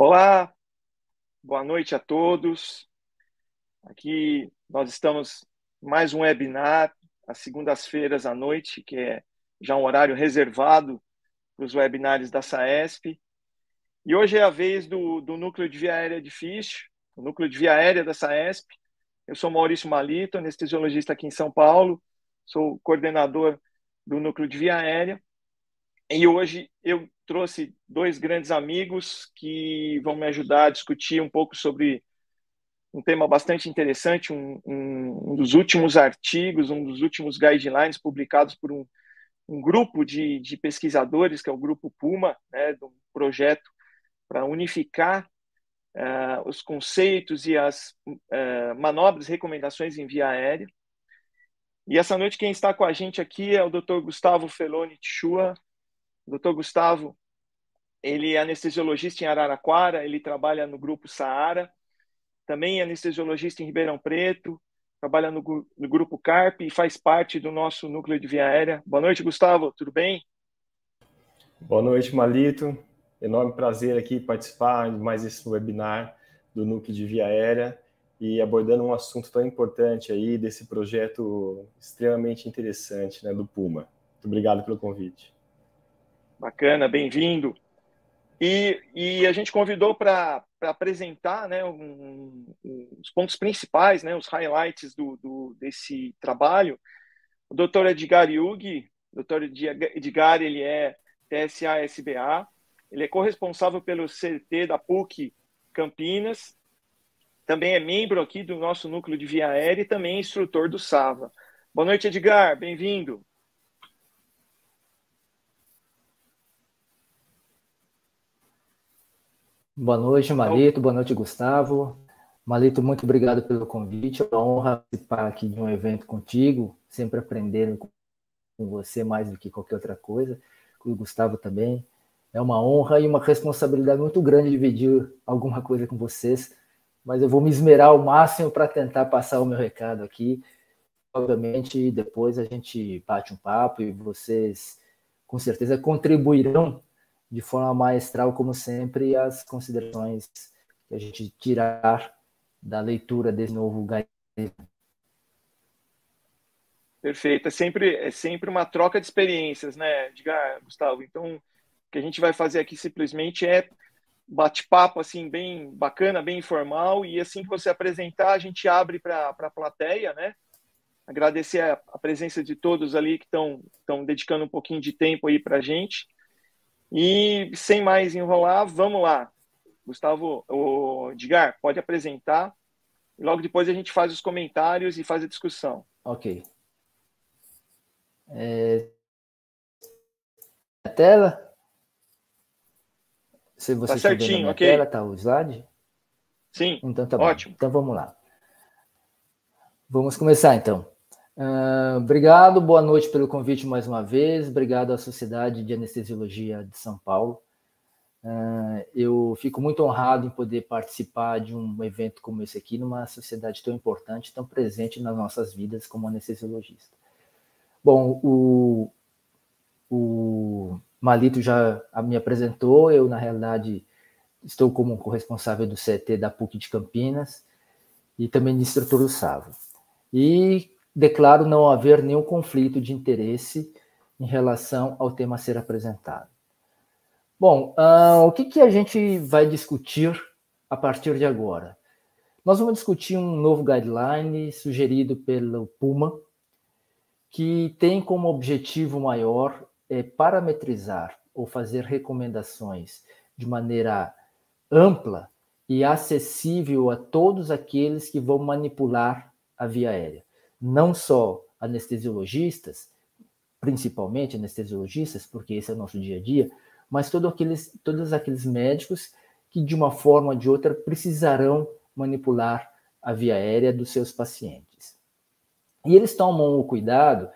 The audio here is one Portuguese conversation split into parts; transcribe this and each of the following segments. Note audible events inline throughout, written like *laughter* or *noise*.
Olá, boa noite a todos. Aqui nós estamos mais um webinar às segundas-feiras à noite, que é já um horário reservado para os webinários da SAESP. E hoje é a vez do, do Núcleo de Via Aérea Difícil, o Núcleo de Via Aérea da SAESP. Eu sou Maurício Malito, anestesiologista aqui em São Paulo, sou coordenador do Núcleo de Via Aérea. E hoje eu trouxe dois grandes amigos que vão me ajudar a discutir um pouco sobre um tema bastante interessante, um, um, um dos últimos artigos, um dos últimos guidelines publicados por um, um grupo de, de, pesquisadores, que é o Grupo Puma, né, do projeto para unificar uh, os conceitos e as uh, manobras recomendações em via aérea. E essa noite quem está com a gente aqui é o Dr. Gustavo Feloni Tchua, o doutor Gustavo, ele é anestesiologista em Araraquara, ele trabalha no Grupo Saara, também é anestesiologista em Ribeirão Preto, trabalha no, no Grupo CARP e faz parte do nosso núcleo de via aérea. Boa noite, Gustavo, tudo bem? Boa noite, Malito. Enorme prazer aqui participar de mais esse webinar do núcleo de via aérea e abordando um assunto tão importante aí desse projeto extremamente interessante, né, do Puma. Muito obrigado pelo convite. Bacana, bem-vindo. E, e, a gente convidou para apresentar né, um, um, os pontos principais, né, os highlights do, do, desse trabalho, o doutor Edgar Yugi. O doutor Edgar ele é TSA-SBA, ele é corresponsável pelo CT da PUC Campinas, também é membro aqui do nosso núcleo de via aérea e também é instrutor do SAVA. Boa noite, Edgar, bem-vindo. Boa noite, Malito. Boa noite, Gustavo. Malito, muito obrigado pelo convite. É uma honra participar aqui de um evento contigo, sempre aprendendo com você mais do que qualquer outra coisa. Com o Gustavo também. É uma honra e uma responsabilidade muito grande dividir alguma coisa com vocês, mas eu vou me esmerar ao máximo para tentar passar o meu recado aqui. Obviamente, depois a gente bate um papo e vocês com certeza contribuirão de forma maestral, como sempre, as considerações que a gente tirar da leitura desse novo guidelines. Perfeito. É sempre, é sempre uma troca de experiências, né, Edgar, Gustavo? Então, o que a gente vai fazer aqui simplesmente é bate-papo, assim, bem bacana, bem informal, e assim que você apresentar, a gente abre para a plateia, né? Agradecer a, a, presença de todos ali que estão dedicando um pouquinho de tempo aí para a gente. E sem mais enrolar, vamos lá. Gustavo, o Edgar, pode apresentar. E logo depois a gente faz os comentários e faz a discussão. Ok. É... A tela? Se você tá certinho, ok. Tela, tá o slide? Sim. Então tá ótimo. Bom. Então vamos lá. Vamos começar então. Uh, obrigado, boa noite pelo convite mais uma vez. Obrigado à Sociedade de Anestesiologia de São Paulo. Uh, eu fico muito honrado em poder participar de um evento como esse aqui, numa sociedade tão importante, tão presente nas nossas vidas como anestesiologista. Bom, o, o Malito já me apresentou, eu, na realidade, estou como corresponsável do CT da PUC de Campinas e também de instrutor do SAVO. E declaro não haver nenhum conflito de interesse em relação ao tema a ser apresentado. Bom, uh, o que, que a gente vai discutir a partir de agora? Nós vamos discutir um novo guideline sugerido pelo Puma, que tem como objetivo maior é, parametrizar ou fazer recomendações de maneira ampla e acessível a todos aqueles que vão manipular a via aérea não só anestesiologistas, principalmente anestesiologistas, porque esse é o nosso dia a dia, mas todo aqueles, todos aqueles médicos que, de uma forma ou de outra, precisarão manipular a via aérea dos seus pacientes. E eles tomam o cuidado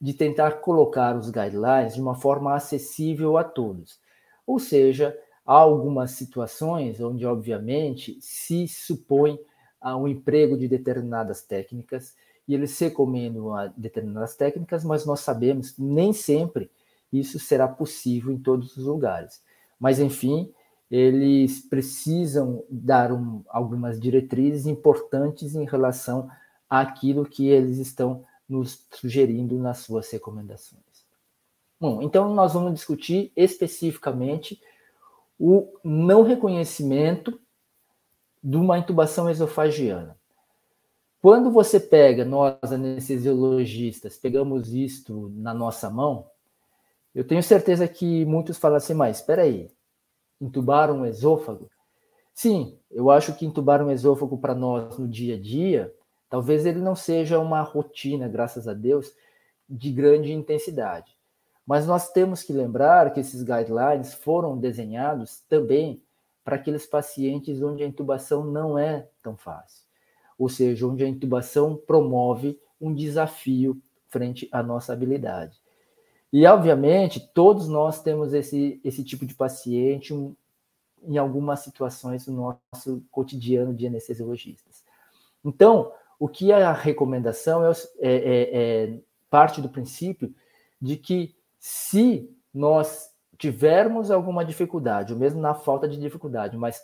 de tentar colocar os guidelines de uma forma acessível a todos. Ou seja, há algumas situações onde, obviamente, se supõe a um emprego de determinadas técnicas e eles recomendam a determinadas técnicas, mas nós sabemos que nem sempre isso será possível em todos os lugares. Mas, enfim, eles precisam dar um, algumas diretrizes importantes em relação àquilo que eles estão nos sugerindo nas suas recomendações. Bom, então nós vamos discutir especificamente o não reconhecimento de uma intubação esofagiana. Quando você pega, nós anestesiologistas, pegamos isto na nossa mão, eu tenho certeza que muitos falam assim, mas espera aí, entubar um esôfago? Sim, eu acho que entubar um esôfago para nós no dia a dia, talvez ele não seja uma rotina, graças a Deus, de grande intensidade. Mas nós temos que lembrar que esses guidelines foram desenhados também para aqueles pacientes onde a intubação não é tão fácil, ou seja, onde a intubação promove um desafio frente à nossa habilidade. E, obviamente, todos nós temos esse, esse tipo de paciente um, em algumas situações no nosso cotidiano de anestesiologistas. Então, o que é a recomendação é, é, é, é parte do princípio de que se nós tivermos alguma dificuldade, ou mesmo na falta de dificuldade, mas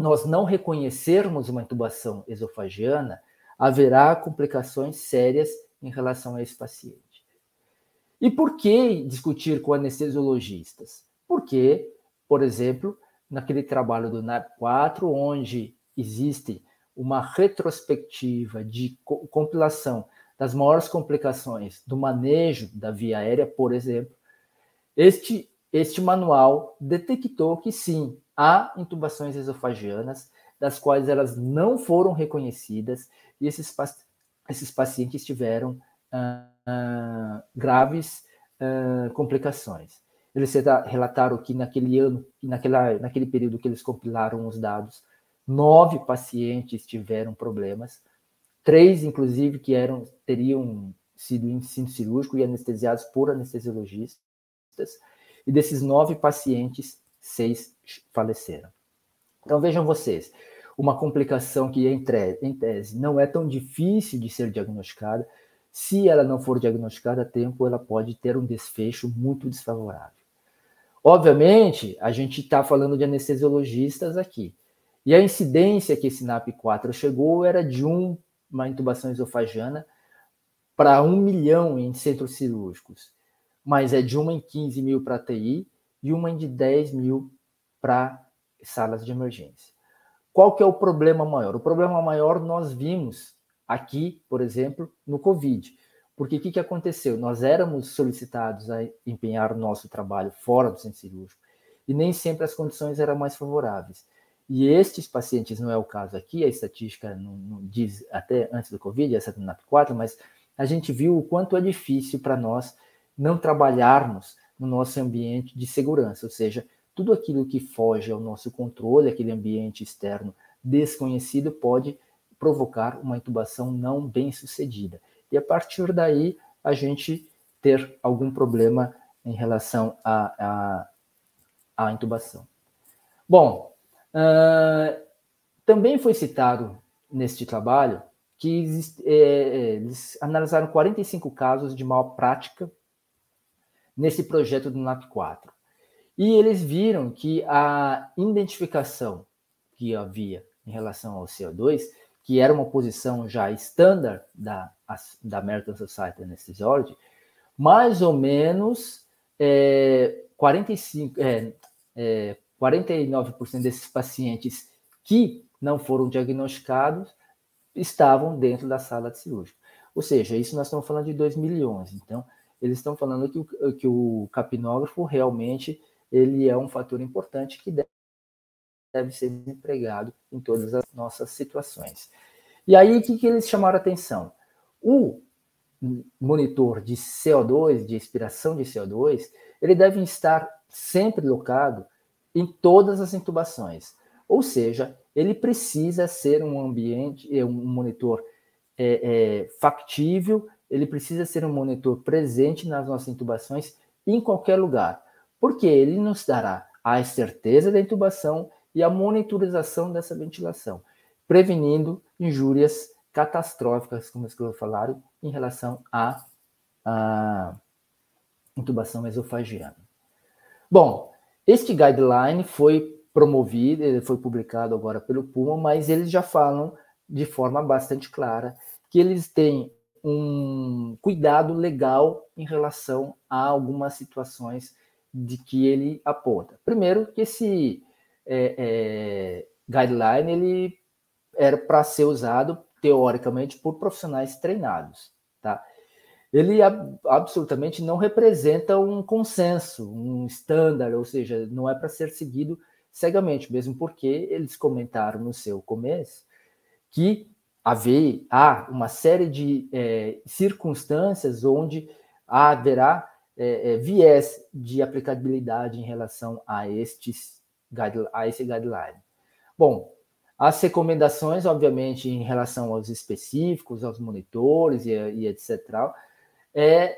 nós não reconhecermos uma intubação esofagiana, haverá complicações sérias em relação a esse paciente. E por que discutir com anestesiologistas? Porque, por exemplo, naquele trabalho do NAP4, onde existe uma retrospectiva de compilação das maiores complicações do manejo da via aérea, por exemplo, este, este manual detectou que sim, há intubações esofagianas, das quais elas não foram reconhecidas, e esses, esses pacientes tiveram ah, ah, graves ah, complicações. Eles relataram que naquele ano, naquela, naquele período que eles compilaram os dados, nove pacientes tiveram problemas, três, inclusive, que eram teriam sido em cirúrgico e anestesiados por anestesiologistas, e desses nove pacientes, seis faleceram. Então vejam vocês, uma complicação que em, tese não é tão difícil de ser diagnosticada, se ela não for diagnosticada a tempo, ela pode ter um desfecho muito desfavorável. Obviamente, a gente está falando de anestesiologistas aqui. E a incidência que esse NAP4 chegou era de um uma intubação esofagiana para um milhão em centros cirúrgicos, mas é de uma em 15 mil para TI e uma de 10 mil para salas de emergência. Qual que é o problema maior? O problema maior nós vimos aqui, por exemplo, no Covid. Porque o que, que aconteceu? Nós éramos solicitados a empenhar o nosso trabalho fora do centro cirúrgico e nem sempre as condições eram mais favoráveis. E estes pacientes, não é o caso aqui, a estatística não, não diz até antes do Covid, essa do NAP4, mas a gente viu o quanto é difícil para nós não trabalharmos no nosso ambiente de segurança, ou seja, tudo aquilo que foge ao nosso controle, aquele ambiente externo desconhecido, pode provocar uma intubação não bem sucedida. E a partir daí, a gente ter algum problema em relação à, à, à intubação. Bom, Uh, também foi citado neste trabalho que é, é, eles analisaram 45 casos de mal prática nesse projeto do NAP4. E eles viram que a identificação que havia em relação ao CO2, que era uma posição já estándar da, da American Society of Anesthesiology, mais ou menos é, 45, é, é, 49% desses pacientes que não foram diagnosticados estavam dentro da sala de cirúrgica. Ou seja, isso nós estamos falando de 2 milhões. Então, eles estão falando que o, que o capnógrafo realmente ele é um fator importante que deve, deve ser empregado em todas as nossas situações. E aí, o que, que eles chamaram a atenção? O monitor de CO2, de expiração de CO2, ele deve estar sempre locado em todas as intubações. Ou seja, ele precisa ser um ambiente, é, um monitor é, é, factível, ele precisa ser um monitor presente nas nossas intubações em qualquer lugar, porque ele nos dará a certeza da intubação e a monitorização dessa ventilação, prevenindo injúrias catastróficas, como que falaram, em relação à, à intubação esofagiana. Bom, Este guideline foi promovido, ele foi publicado agora pelo Puma, mas eles já falam de forma bastante clara que eles têm um cuidado legal em relação a algumas situações de que ele aponta. Primeiro, que esse é, é, guideline ele era para ser usado teoricamente por profissionais treinados, tá? Ele absolutamente não representa um consenso, um estándar, ou seja, não é para ser seguido cegamente, mesmo porque eles comentaram no seu começo que haver, há uma série de é, circunstâncias onde haverá é, é, viés de aplicabilidade em relação a, estes, a esse guideline. Bom, as recomendações, obviamente, em relação aos específicos, aos monitores e, e etc., é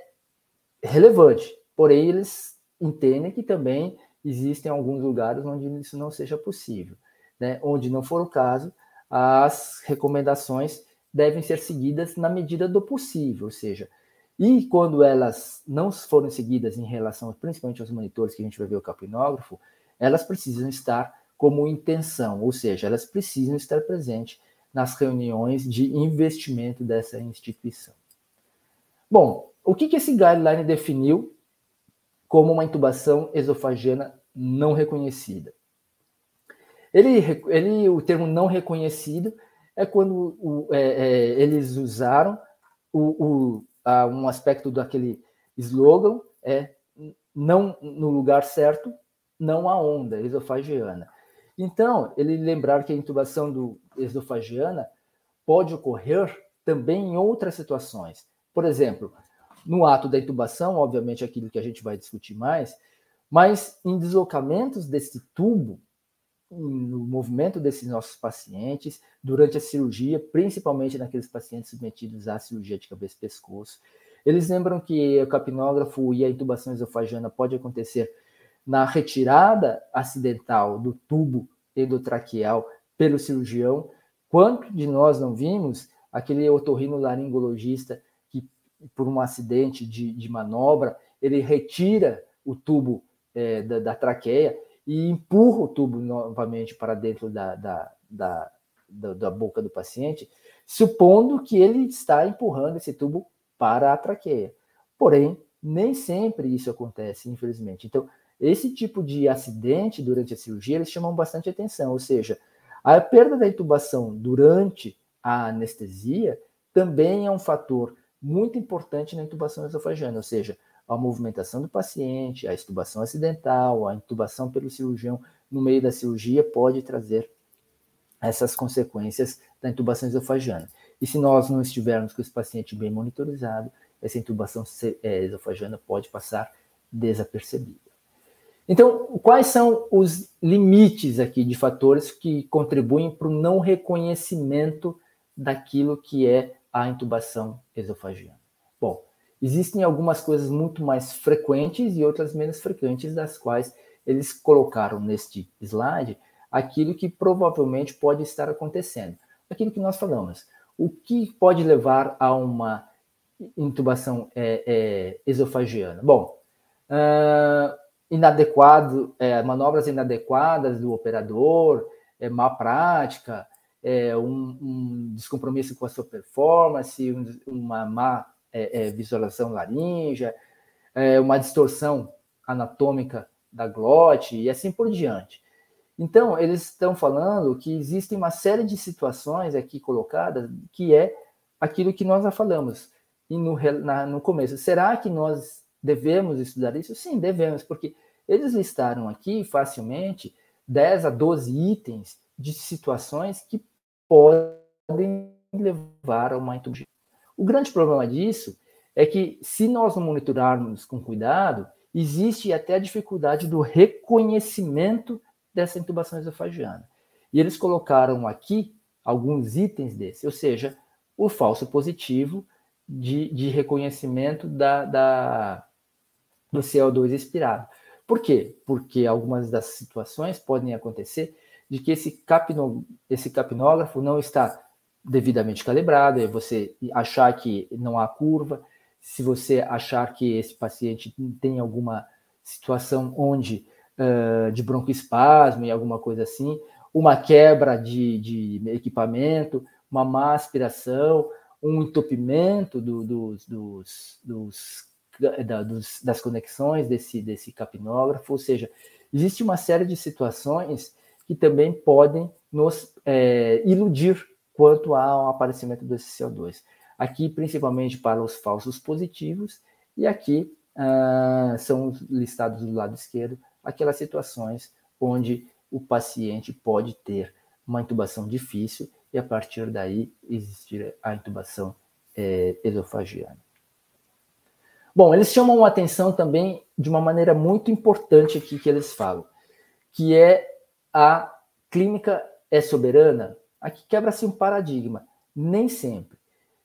relevante, porém eles entendem que também existem alguns lugares onde isso não seja possível. Né? Onde não for o caso, as recomendações devem ser seguidas na medida do possível, ou seja, e quando elas não foram seguidas em relação, principalmente aos monitores que a gente vai ver o capinógrafo, elas precisam estar como intenção, ou seja, elas precisam estar presentes nas reuniões de investimento dessa instituição. Bom, o que, que esse guideline definiu como uma intubação esofagiana não reconhecida? Ele, ele, o termo não reconhecido é quando o, é, é, eles usaram o, o, a, um aspecto daquele slogan é não no lugar certo, não a onda esofagiana. Então, ele lembrar que a intubação do esofagiana pode ocorrer também em outras situações. Por exemplo, no ato da intubação, obviamente aquilo que a gente vai discutir mais, mas em deslocamentos desse tubo no movimento desses nossos pacientes durante a cirurgia, principalmente naqueles pacientes submetidos à cirurgia de cabeça e pescoço. Eles lembram que o capnógrafo e a intubação esofagiana pode acontecer na retirada acidental do tubo endotraqueal pelo cirurgião. Quanto de nós não vimos aquele otorrinolaringologista que, por um acidente de, de manobra, ele retira o tubo é, da, da traqueia e empurra o tubo novamente para dentro da, da, da, da, da boca do paciente, supondo que ele está empurrando esse tubo para a traqueia. Porém, nem sempre isso acontece, infelizmente. Então, esse tipo de acidente durante a cirurgia, eles chamam bastante atenção, ou seja, a perda da intubação durante a anestesia também é um fator muito importante na intubação esofagiana, ou seja, a movimentação do paciente, a intubação acidental, a intubação pelo cirurgião no meio da cirurgia pode trazer essas consequências da intubação esofagiana. E se nós não estivermos com esse paciente bem monitorizado, essa intubação é, esofagiana pode passar desapercebida. Então, quais são os limites aqui de fatores que contribuem para o não reconhecimento daquilo que é a intubação esofagiana? Bom, Existem algumas coisas muito mais frequentes e outras menos frequentes, das quais eles colocaram neste slide aquilo que provavelmente pode estar acontecendo. Aquilo que nós falamos. O que pode levar a uma intubação é, é, esofagiana? Bom, uh, inadequado, é, manobras inadequadas do operador, é, má prática, é, um, um, descompromisso com a sua performance, um, uma má é, é, visualização laríngea, é, uma distorção anatômica da glote e assim por diante. Então, eles estão falando que existem uma série de situações aqui colocadas que é aquilo que nós já falamos e no, na, no começo. Será que nós devemos estudar isso? Sim, devemos, porque eles listaram aqui facilmente 10 a 12 itens de situações que podem levar a uma intubação. O grande problema disso é que, se nós não monitorarmos com cuidado, existe até a dificuldade do reconhecimento dessa intubação esofagiana. E eles colocaram aqui alguns itens desse, ou seja, o falso positivo de, de reconhecimento da, da, do CO2 expirado. Por quê? Porque algumas das situações podem acontecer de que esse, capno, esse capnógrafo não está devidamente calibrado, é você achar que não há curva, se você achar que esse paciente tem alguma situação onde uh, de broncoespasmo e alguma coisa assim, uma quebra de, de equipamento, uma má aspiração, um entupimento do, dos, dos, da, dos, das conexões desse, desse capnógrafo, ou seja, existe uma série de situações que também podem nos é, iludir quanto ao aparecimento desse CO2. Aqui, principalmente para os falsos positivos, e aqui ah, são listados do lado esquerdo aquelas situações onde o paciente pode ter uma intubação difícil e a partir daí existir a intubação é, esofagiana. Bom, eles chamam a atenção também de uma maneira muito importante aqui que eles falam, que é a clínica é soberana. Aqui quebra-se um paradigma. Nem sempre.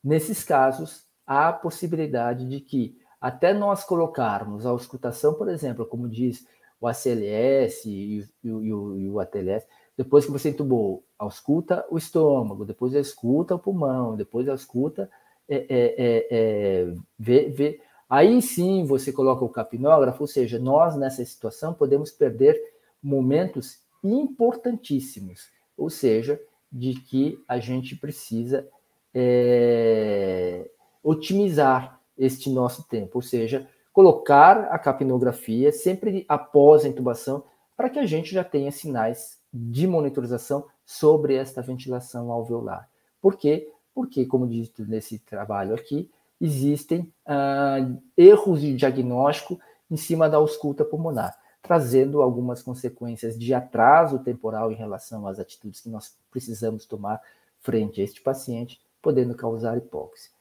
Nesses casos, há a possibilidade de que até nós colocarmos a auscultação, por exemplo, como diz o ACLS e, e, e, o, e o ATLS, depois que você entubou, ausculta o estômago, depois ausculta o pulmão, depois ausculta, é, é, é, é, vê, vê. aí sim você coloca o capnógrafo, ou seja, nós nessa situação podemos perder momentos importantíssimos, ou seja, de que a gente precisa é, otimizar este nosso tempo, ou seja, colocar a capnografia sempre após a intubação, para que a gente já tenha sinais de monitorização sobre esta ventilação alveolar. Por quê? Porque, como dito nesse trabalho aqui, existem ah, erros de diagnóstico em cima da ausculta pulmonar, trazendo algumas consequências de atraso temporal em relação às atitudes que nós precisamos tomar frente a este paciente, podendo causar hipóxia.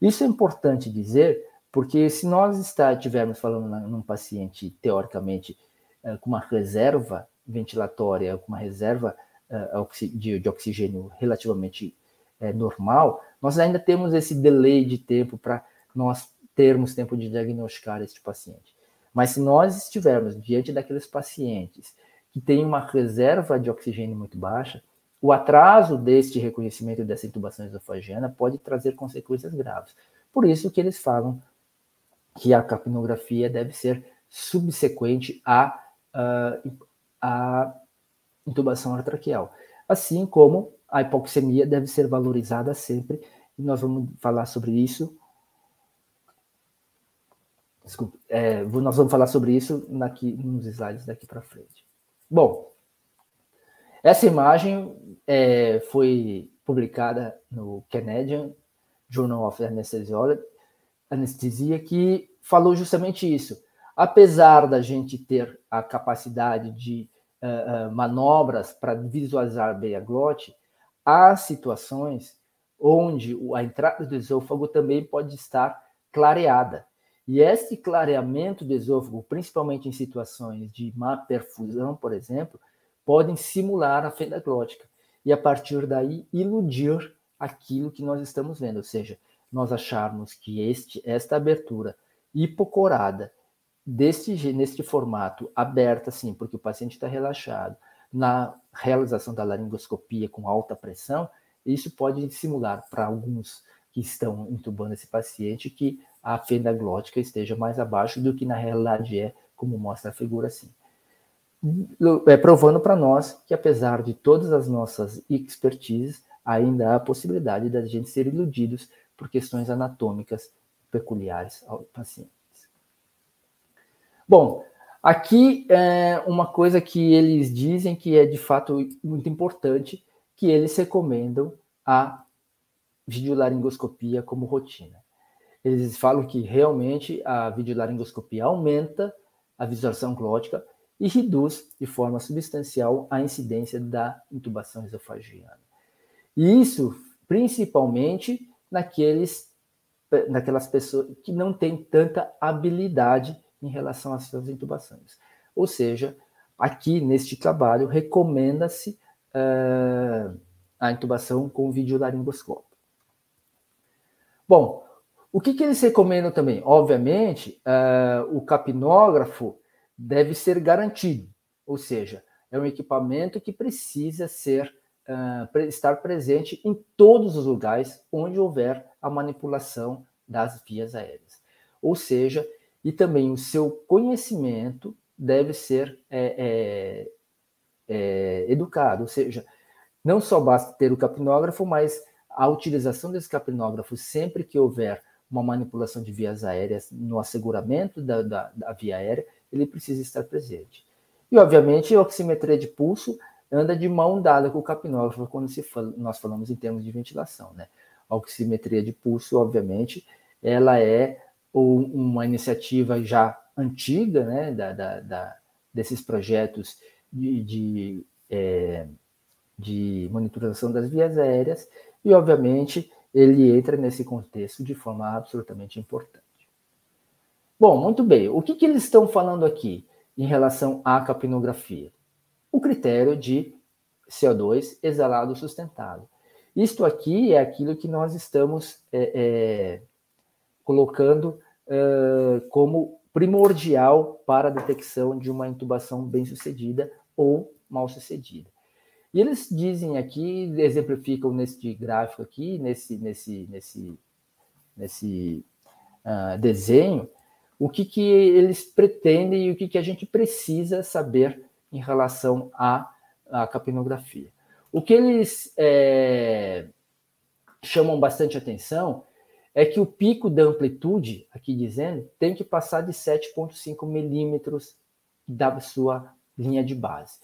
Isso é importante dizer porque se nós estivermos falando num paciente, teoricamente, eh, com uma reserva ventilatória, com uma reserva eh, de oxigênio relativamente eh, normal, nós ainda temos esse delay de tempo para nós termos tempo de diagnosticar este paciente. Mas se nós estivermos diante daqueles pacientes que têm uma reserva de oxigênio muito baixa, o atraso deste reconhecimento dessa intubação esofagiana pode trazer consequências graves. Por isso que eles falam que a capnografia deve ser subsequente à, à intubação artraqueal. Assim como a hipoxemia deve ser valorizada sempre, e nós vamos falar sobre isso. Desculpe, é, nós vamos falar sobre isso naqui, nos slides daqui para frente. Bom, essa imagem é, foi publicada no Canadian Journal of anestesia que falou justamente isso. Apesar da gente ter a capacidade de uh, uh, manobras para visualizar bem a glote, há situações onde a entrada do esôfago também pode estar clareada. E esse clareamento do esôfago, principalmente em situações de má perfusão, por exemplo, podem simular a fenda glótica e a partir daí iludir aquilo que nós estamos vendo, ou seja, nós acharmos que este, esta abertura hipocorada deste, neste formato aberta, assim, porque o paciente está relaxado, na realização da laringoscopia com alta pressão, isso pode simular para alguns que estão entubando esse paciente que a fenda glótica esteja mais abaixo do que na realidade é, como mostra a figura assim. É provando para nós que apesar de todas as nossas expertises, ainda há a possibilidade da gente ser iludidos por questões anatômicas peculiares aos pacientes. Bom, aqui é uma coisa que eles dizem que é de fato muito importante, que eles recomendam a videolaringoscopia como rotina. Eles falam que realmente a videolaringoscopia aumenta a visualização glótica e reduz de forma substancial a incidência da intubação esofagiana. E isso principalmente naqueles, naquelas pessoas que não têm tanta habilidade em relação às suas intubações. Ou seja, aqui neste trabalho recomenda-se uh, a intubação com videolaringoscópio. Bom, o que, que eles recomendam também? Obviamente, uh, o capnógrafo deve ser garantido, ou seja, é um equipamento que precisa ser uh, estar presente em todos os lugares onde houver a manipulação das vias aéreas. Ou seja, e também o seu conhecimento deve ser é, é, é, educado, ou seja, não só basta ter o capnógrafo, mas a utilização desse capnógrafo sempre que houver uma manipulação de vias aéreas no asseguramento da, da, da via aérea, ele precisa estar presente. E, obviamente, a oximetria de pulso anda de mão dada com o capnógrafo quando se fala, nós falamos em termos de ventilação. Né? A oximetria de pulso, obviamente, ela é uma iniciativa já antiga né, da, da, da desses projetos de, de, é, de monitorização das vias aéreas e, obviamente, ele entra nesse contexto de forma absolutamente importante. Bom, muito bem. O que, que eles estão falando aqui em relação à capnografia? O critério de CO2 exalado sustentado. Isto aqui é aquilo que nós estamos é, é, colocando é, como primordial para a detecção de uma intubação bem-sucedida ou mal-sucedida. E eles dizem aqui, exemplificam nesse gráfico aqui, nesse, nesse, nesse, nesse uh, desenho, o que, que eles pretendem e o que, que a gente precisa saber em relação à, à capnografia. O que eles é, chamam bastante atenção é que o pico da amplitude, aqui dizendo, tem que passar de 7,5 milímetros da sua linha de base.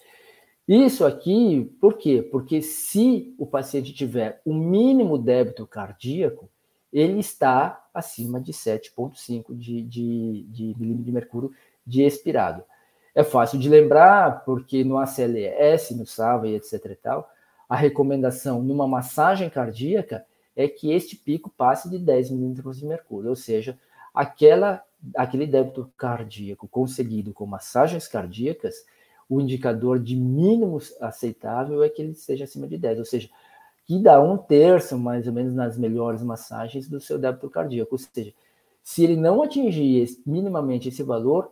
Isso aqui, por quê? Porque se o paciente tiver o mínimo débito cardíaco, ele está acima de 7,5 de, de, de milímetro de mercúrio de expirado. É fácil de lembrar, porque no ACLS, no SAVA e etc e tal, a recomendação numa massagem cardíaca é que este pico passe de 10 milímetros de mercúrio, ou seja, aquela, aquele débito cardíaco conseguido com massagens cardíacas o indicador de mínimo aceitável é que ele esteja acima de 10, ou seja, que dá um terço, mais ou menos, nas melhores massagens do seu débito cardíaco. Ou seja, se ele não atingir minimamente esse valor,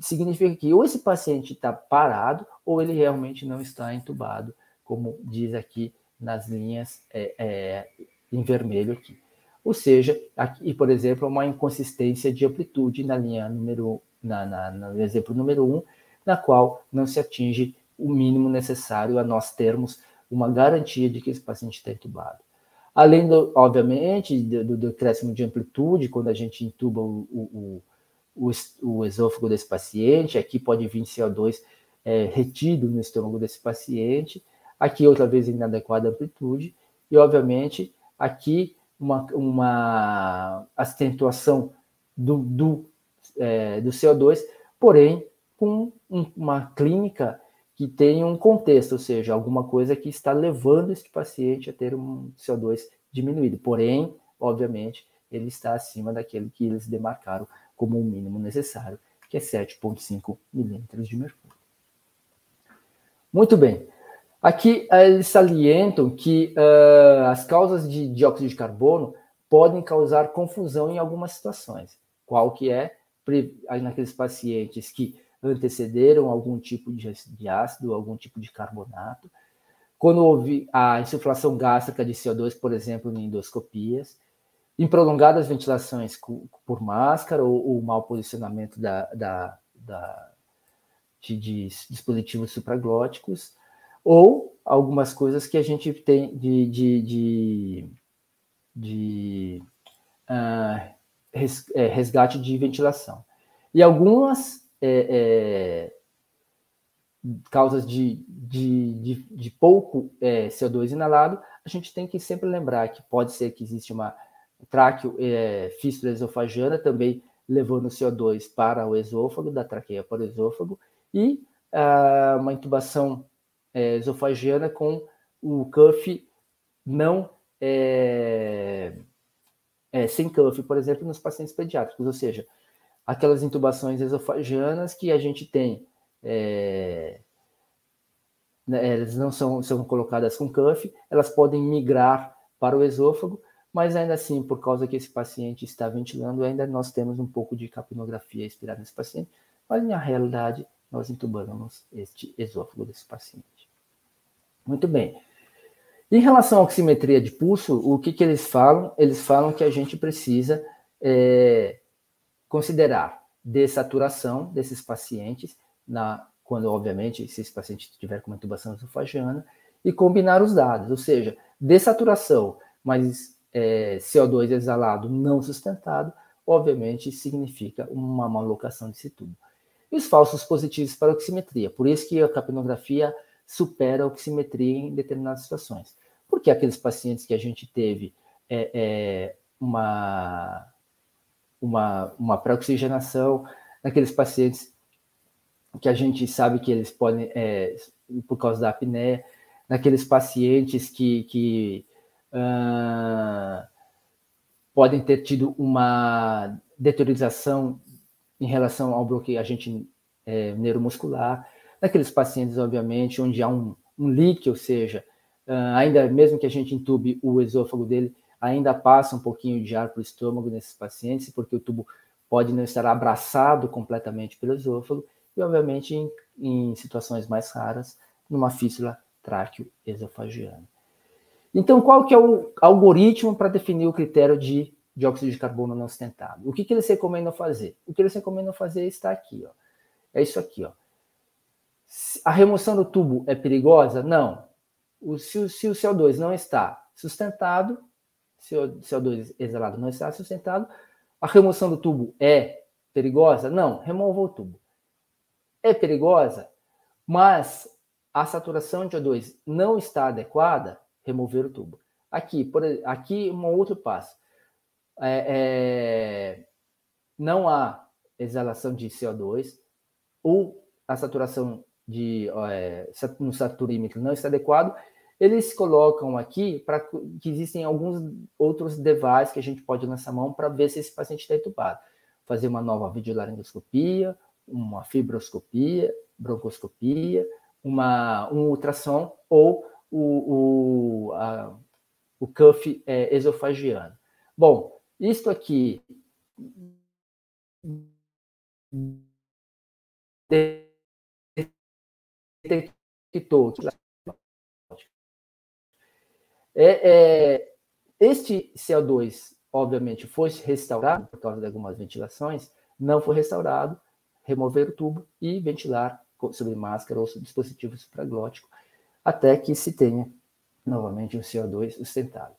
significa que ou esse paciente está parado ou ele realmente não está entubado, como diz aqui nas linhas é, é, em vermelho aqui. Ou seja, aqui, por exemplo, uma inconsistência de amplitude na linha número, na, na, no exemplo número 1, um, na qual não se atinge o mínimo necessário a nós termos uma garantia de que esse paciente está entubado. Além, do, obviamente, do, decréscimo de amplitude, quando a gente intuba o, o, o, o esôfago desse paciente, aqui pode vir CO2 é, retido no estômago desse paciente, aqui outra vez em inadequada amplitude, e, obviamente, aqui uma, uma acentuação do, do, é, do CO2, porém com uma clínica que tem um contexto, ou seja, alguma coisa que está levando esse paciente a ter um CO2 diminuído. Porém, obviamente, ele está acima daquele que eles demarcaram como o mínimo necessário, que é 7,5 milímetros de mercúrio. Muito bem. Aqui eles salientam que uh, as causas de dióxido de carbono podem causar confusão em algumas situações. Qual que é? Naqueles pacientes que antecederam algum tipo de ácido, algum tipo de carbonato. Quando houve a insuflação gástrica de CO2, por exemplo, em endoscopias, em prolongadas ventilações por máscara ou, ou mau posicionamento da, da, da de, de, dispositivos supraglóticos, ou algumas coisas que a gente tem de, de, de, de uh, resgate de ventilação. E algumas é, é, causas de, de, de, de pouco é, CO2 inalado, a gente tem que sempre lembrar que pode ser que existe uma tráqueo é, fístula esofagiana também levando CO2 para o esôfago, da traqueia para o esôfago, e ah, uma intubação é, esofagiana com o cuff não é, é, sem cuff, por exemplo, nos pacientes pediátricos, ou seja, aquelas intubações esofagianas que a gente tem, é, né, elas não são, são colocadas com cuff, elas podem migrar para o esôfago, mas ainda assim, por causa que esse paciente está ventilando, ainda nós temos um pouco de capnografia expirada nesse paciente, mas na realidade nós intubamos este esôfago desse paciente. Muito bem. Em relação à oximetria de pulso, o que, que eles falam? Eles falam que a gente precisa é, considerar dessaturação desses pacientes, na, quando, obviamente, se esse paciente tiver com uma intubação esofagiana, e combinar os dados, ou seja, dessaturação, mas é, CO2 exalado não sustentado, obviamente significa uma malocação desse tubo. E os falsos positivos para oximetria, por isso que a capnografia supera a oximetria em determinadas situações. Porque aqueles pacientes que a gente teve é, é, uma, uma, uma pré-oxigenação, naqueles pacientes que a gente sabe que eles podem, é, por causa da apneia, naqueles pacientes que, que uh, podem ter tido uma deteriorização em relação ao bloqueio agente é, neuromuscular, naqueles pacientes, obviamente, onde há um, um leak, ou seja, uh, ainda mesmo que a gente entube o esôfago dele, ainda passa um pouquinho de ar para o estômago nesses pacientes, porque o tubo pode não estar abraçado completamente pelo esôfago, e, obviamente, em, em situações mais raras, numa fístula tráqueo-esofagiana. Então, qual que é o algoritmo para definir o critério de dióxido de carbono não sustentado? O que, que eles recomendam fazer? O que eles recomendam fazer está aqui, ó. É isso aqui, ó. A remoção do tubo é perigosa? Não. O, se, se o CO2 não está sustentado, CO2 exalado não está sustentado, a remoção do tubo é perigosa? Não. Remova o tubo. É perigosa, mas a saturação de O2 não está adequada, remover o tubo. Aqui, por, aqui um outro passo. É, é, não há exalação de CO2, ou a saturação de, é, no saturímetro não está adequado, eles colocam aqui para que existem alguns outros devices que a gente pode lançar mão para ver se esse paciente está entubado. Fazer uma nova videolaringoscopia, uma fibroscopia, broncoscopia, uma, um ultrassom ou o, o, a, o cuff é, esofagiano. Bom, isto aqui detectou é, é, este CO2, obviamente, foi restaurado por causa de algumas ventilações, não foi restaurado, remover o tubo e ventilar sobre máscara ou sobre dispositivo supraglótico, até que se tenha novamente um CO2 sustentável.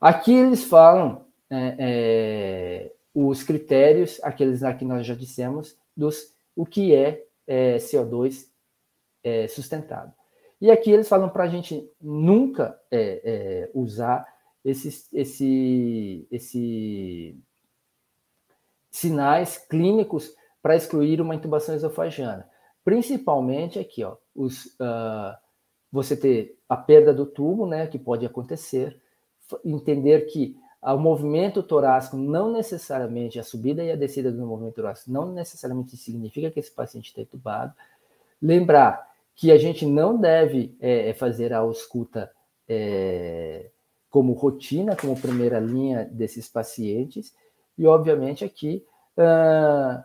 Aqui eles falam é, é, os critérios, aqueles lá que nós já dissemos, dos o que é, é CO2 é, sustentado. E aqui eles falam para a gente nunca é, é, usar esses, esse, esse sinais clínicos para excluir uma intubação esofagiana. Principalmente aqui, ó, os, uh, você ter a perda do tubo, né, que pode acontecer, entender que o movimento torácico não necessariamente, a subida e a descida do movimento torácico não necessariamente significa que esse paciente está entubado. Lembrar que a gente não deve é, é, fazer a ausculta é, como rotina, como primeira linha desses pacientes, e obviamente aqui uh,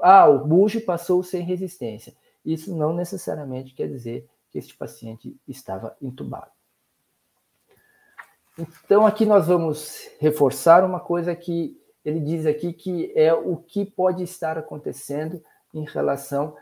ah, o bujo passou sem resistência. Isso não necessariamente quer dizer que este paciente estava entubado. Então, aqui nós vamos reforçar uma coisa que ele diz aqui que é o que pode estar acontecendo em relação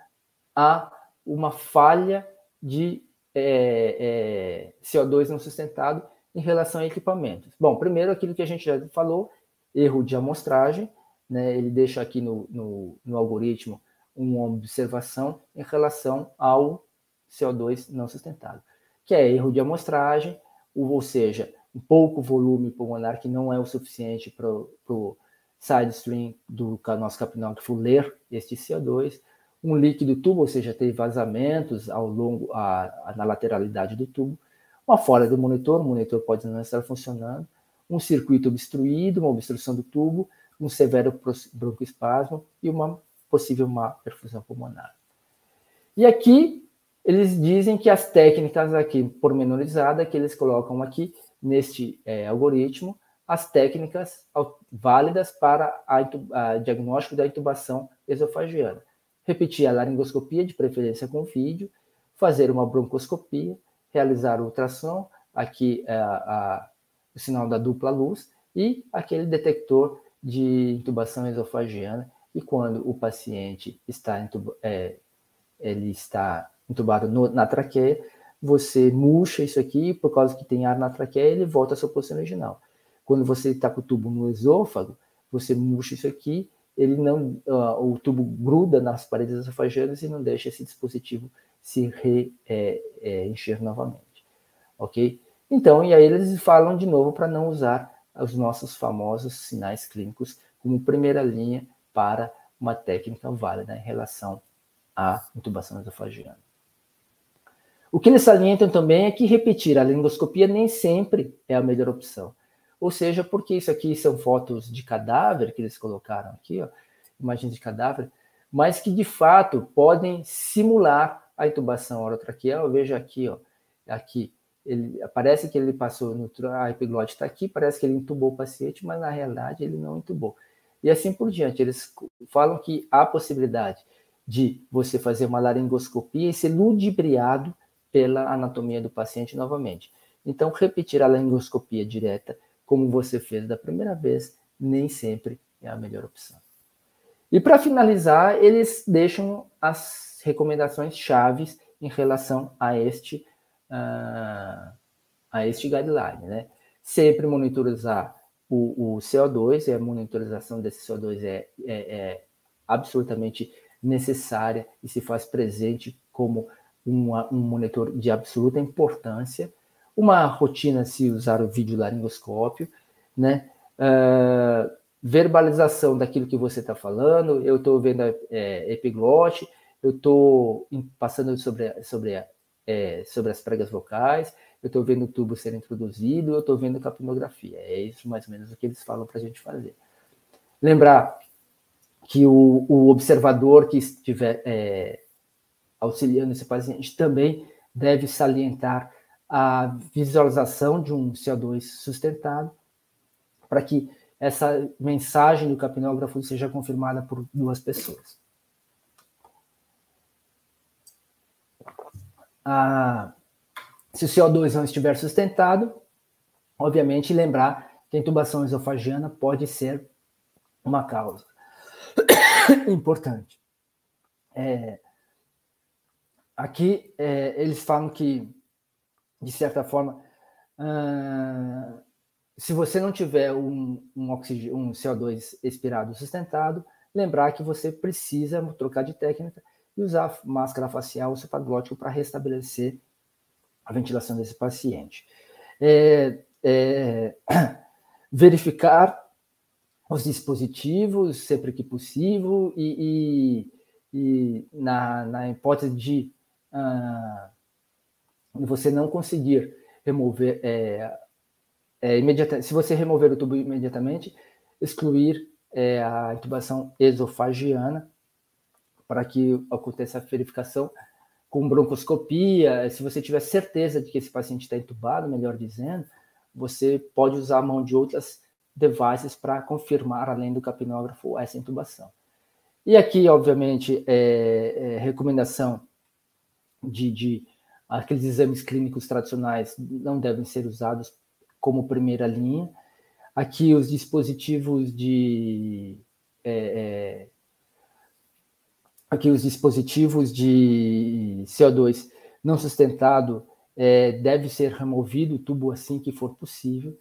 a uma falha de é, é, CO2 não sustentado em relação a equipamentos. Bom, primeiro aquilo que a gente já falou, erro de amostragem, né, ele deixa aqui no, no, no algoritmo uma observação em relação ao CO2 não sustentado, que é erro de amostragem, ou seja, um pouco volume pulmonar que não é o suficiente para o side stream do nosso capnógrafo ler este CO2, um líquido tubo, ou seja, ter vazamentos ao longo, a, a, na lateralidade do tubo, uma fora do monitor, o monitor pode não estar funcionando, um circuito obstruído, uma obstrução do tubo, um severo broncoespasmo e uma possível má perfusão pulmonar. E aqui eles dizem que as técnicas aqui pormenorizadas que eles colocam aqui neste é, algoritmo, as técnicas válidas para a, a diagnóstico da intubação esofagiana. Repetir a laringoscopia, de preferência com vídeo, fazer uma broncoscopia, realizar ultrassom, aqui é, a, o sinal da dupla luz, e aquele detector de intubação esofagiana e quando o paciente está, entub é, ele está entubado no, na traqueia, você murcha isso aqui, por causa que tem ar na traqueia, ele volta à sua posição original. Quando você está com o tubo no esôfago, você murcha isso aqui, ele não, uh, o tubo gruda nas paredes esofagianas e não deixa esse dispositivo se re, é, é, novamente, ok? Então, e aí eles falam de novo para não usar os nossos famosos sinais clínicos como primeira linha para uma técnica válida em relação à intubação esofagiana. O que eles salientam também é que repetir a laringoscopia nem sempre é a melhor opção. Ou seja, porque isso aqui são fotos de cadáver que eles colocaram aqui, ó, imagens de cadáver, mas que de fato podem simular a intubação orotraqueal. Veja aqui, ó, aqui ele parece que ele passou no a epiglote está aqui, parece que ele intubou o paciente, mas na realidade ele não intubou. E assim por diante, eles falam que há possibilidade de você fazer uma laringoscopia e ser ludibriado pela anatomia do paciente novamente. Então, repetir a laringoscopia direta, como você fez da primeira vez, nem sempre é a melhor opção. E para finalizar, eles deixam as recomendações chaves em relação a este, uh, a este guideline. Né? Sempre monitorizar o, o, CO2, e a monitorização desse CO2 é, é, é absolutamente necessária e se faz presente como uma, um monitor de absoluta importância, uma rotina se usar o vídeo laringoscópio, né? Uh, verbalização daquilo que você está falando, eu estou vendo é, epiglote, eu estou passando sobre, sobre, é, sobre as pregas vocais, eu estou vendo o tubo ser introduzido, eu estou vendo capnografia. É isso mais ou menos o que eles falam para a gente fazer. Lembrar que o, o observador que estiver é, auxiliando esse paciente também deve salientar a visualização de um CO2 sustentado, para que essa mensagem do capnógrafo seja confirmada por duas pessoas. Ah, se o CO2 não estiver sustentado, obviamente lembrar que a intubação esofagiana pode ser uma causa *coughs* importante. É, Aqui é, eles falam que, de certa forma, uh, se você não tiver um, um, oxigênio, um CO2 expirado sustentado, lembrar que você precisa trocar de técnica e usar máscara facial ou supraglótico para restabelecer a ventilação desse paciente. É, é, *clears throat* verificar os dispositivos sempre que possível e, e, e na, na hipótese de ah, você não conseguir remover é, é, imediatamente, se você remover o tubo imediatamente, excluir é, a intubação esofagiana para que aconteça a verificação com broncoscopia. Se você tiver certeza de que esse paciente está entubado, melhor dizendo, você pode usar a mão de outras devices para confirmar, além do capnógrafo, essa intubação. E aqui, obviamente, é, é recomendação de, de aqueles exames clínicos tradicionais não devem ser usados como primeira linha. Aqui os dispositivos de é, é, aqui os dispositivos de CO2 não sustentado é, deve ser removido o tubo assim que for possível.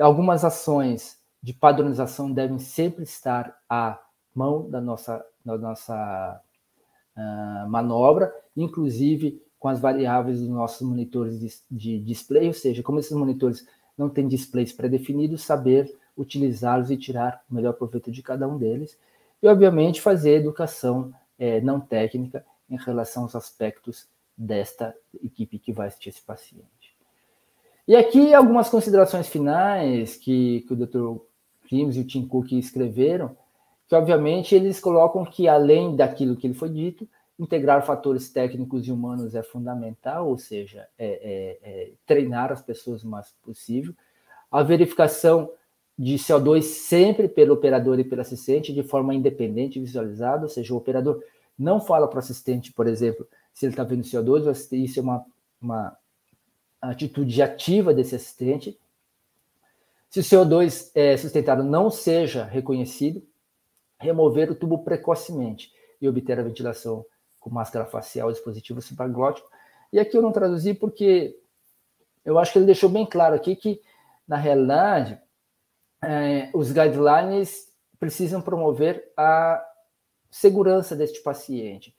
Algumas ações de padronização devem sempre estar à mão da nossa, da nossa uh, manobra, inclusive com as variáveis dos nossos monitores de, de display, ou seja, como esses monitores não têm displays pré-definidos, saber utilizá-los e tirar o melhor proveito de cada um deles. E, obviamente, fazer educação é, não técnica em relação aos aspectos desta equipe que vai assistir esse paciente. E aqui algumas considerações finais que, que o Dr. Crimes e o Tim Cook escreveram, que obviamente eles colocam que além daquilo que ele foi dito, integrar fatores técnicos e humanos é fundamental, ou seja, é, é, é treinar as pessoas o mais possível. A verificação de CO2 sempre pelo operador e pelo assistente de forma independente e visualizada, ou seja, o operador não fala para o assistente, por exemplo, se ele está vendo CO2, isso é uma, uma atitude ativa desse assistente. Se o CO2 é sustentado não seja reconhecido, remover o tubo precocemente e obter a ventilação com máscara facial dispositivo supraglótico. E aqui eu não traduzi porque eu acho que ele deixou bem claro aqui que, na realidade, é, os guidelines precisam promover a segurança deste paciente.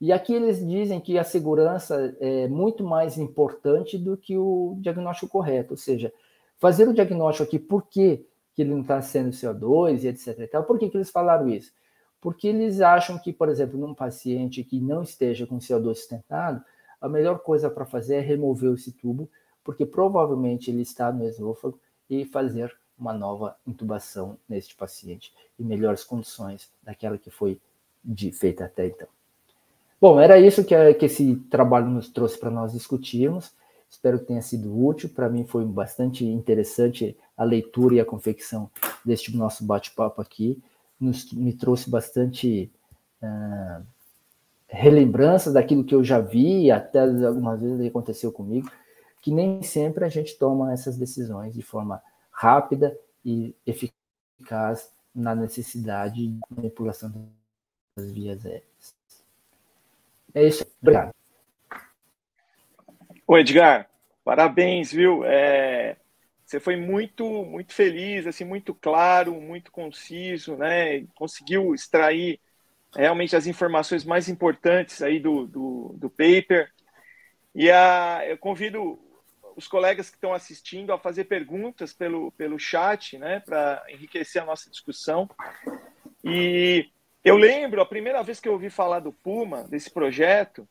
E aqui eles dizem que a segurança é muito mais importante do que o diagnóstico correto, ou seja, fazer o diagnóstico aqui, por que, que ele não está sendo CO2 e etc. E tal. Por que, que eles falaram isso? Porque eles acham que, por exemplo, num paciente que não esteja com CO2 sustentado, a melhor coisa para fazer é remover esse tubo, porque provavelmente ele está no esôfago e fazer uma nova intubação neste paciente em melhores condições daquela que foi de, feita até então. Bom, era isso que, que esse trabalho nos trouxe para nós discutirmos. Espero que tenha sido útil. Para mim foi bastante interessante a leitura e a confecção deste nosso bate-papo aqui. Nos, me trouxe bastante uh, relembranças daquilo que eu já vi, até algumas vezes aconteceu comigo, que nem sempre a gente toma essas decisões de forma rápida e eficaz na necessidade de manipulação das vias aéreas. É isso. Obrigado. Ô, Edgar, parabéns, viu? É, você foi muito, muito feliz, assim, muito claro, muito conciso, né? Conseguiu extrair realmente as informações mais importantes aí do, do, do paper. E a, eu convido os colegas que estão assistindo a fazer perguntas pelo, pelo chat, né, para enriquecer a nossa discussão. E eu lembro, a primeira vez que eu ouvi falar do Puma, desse projeto,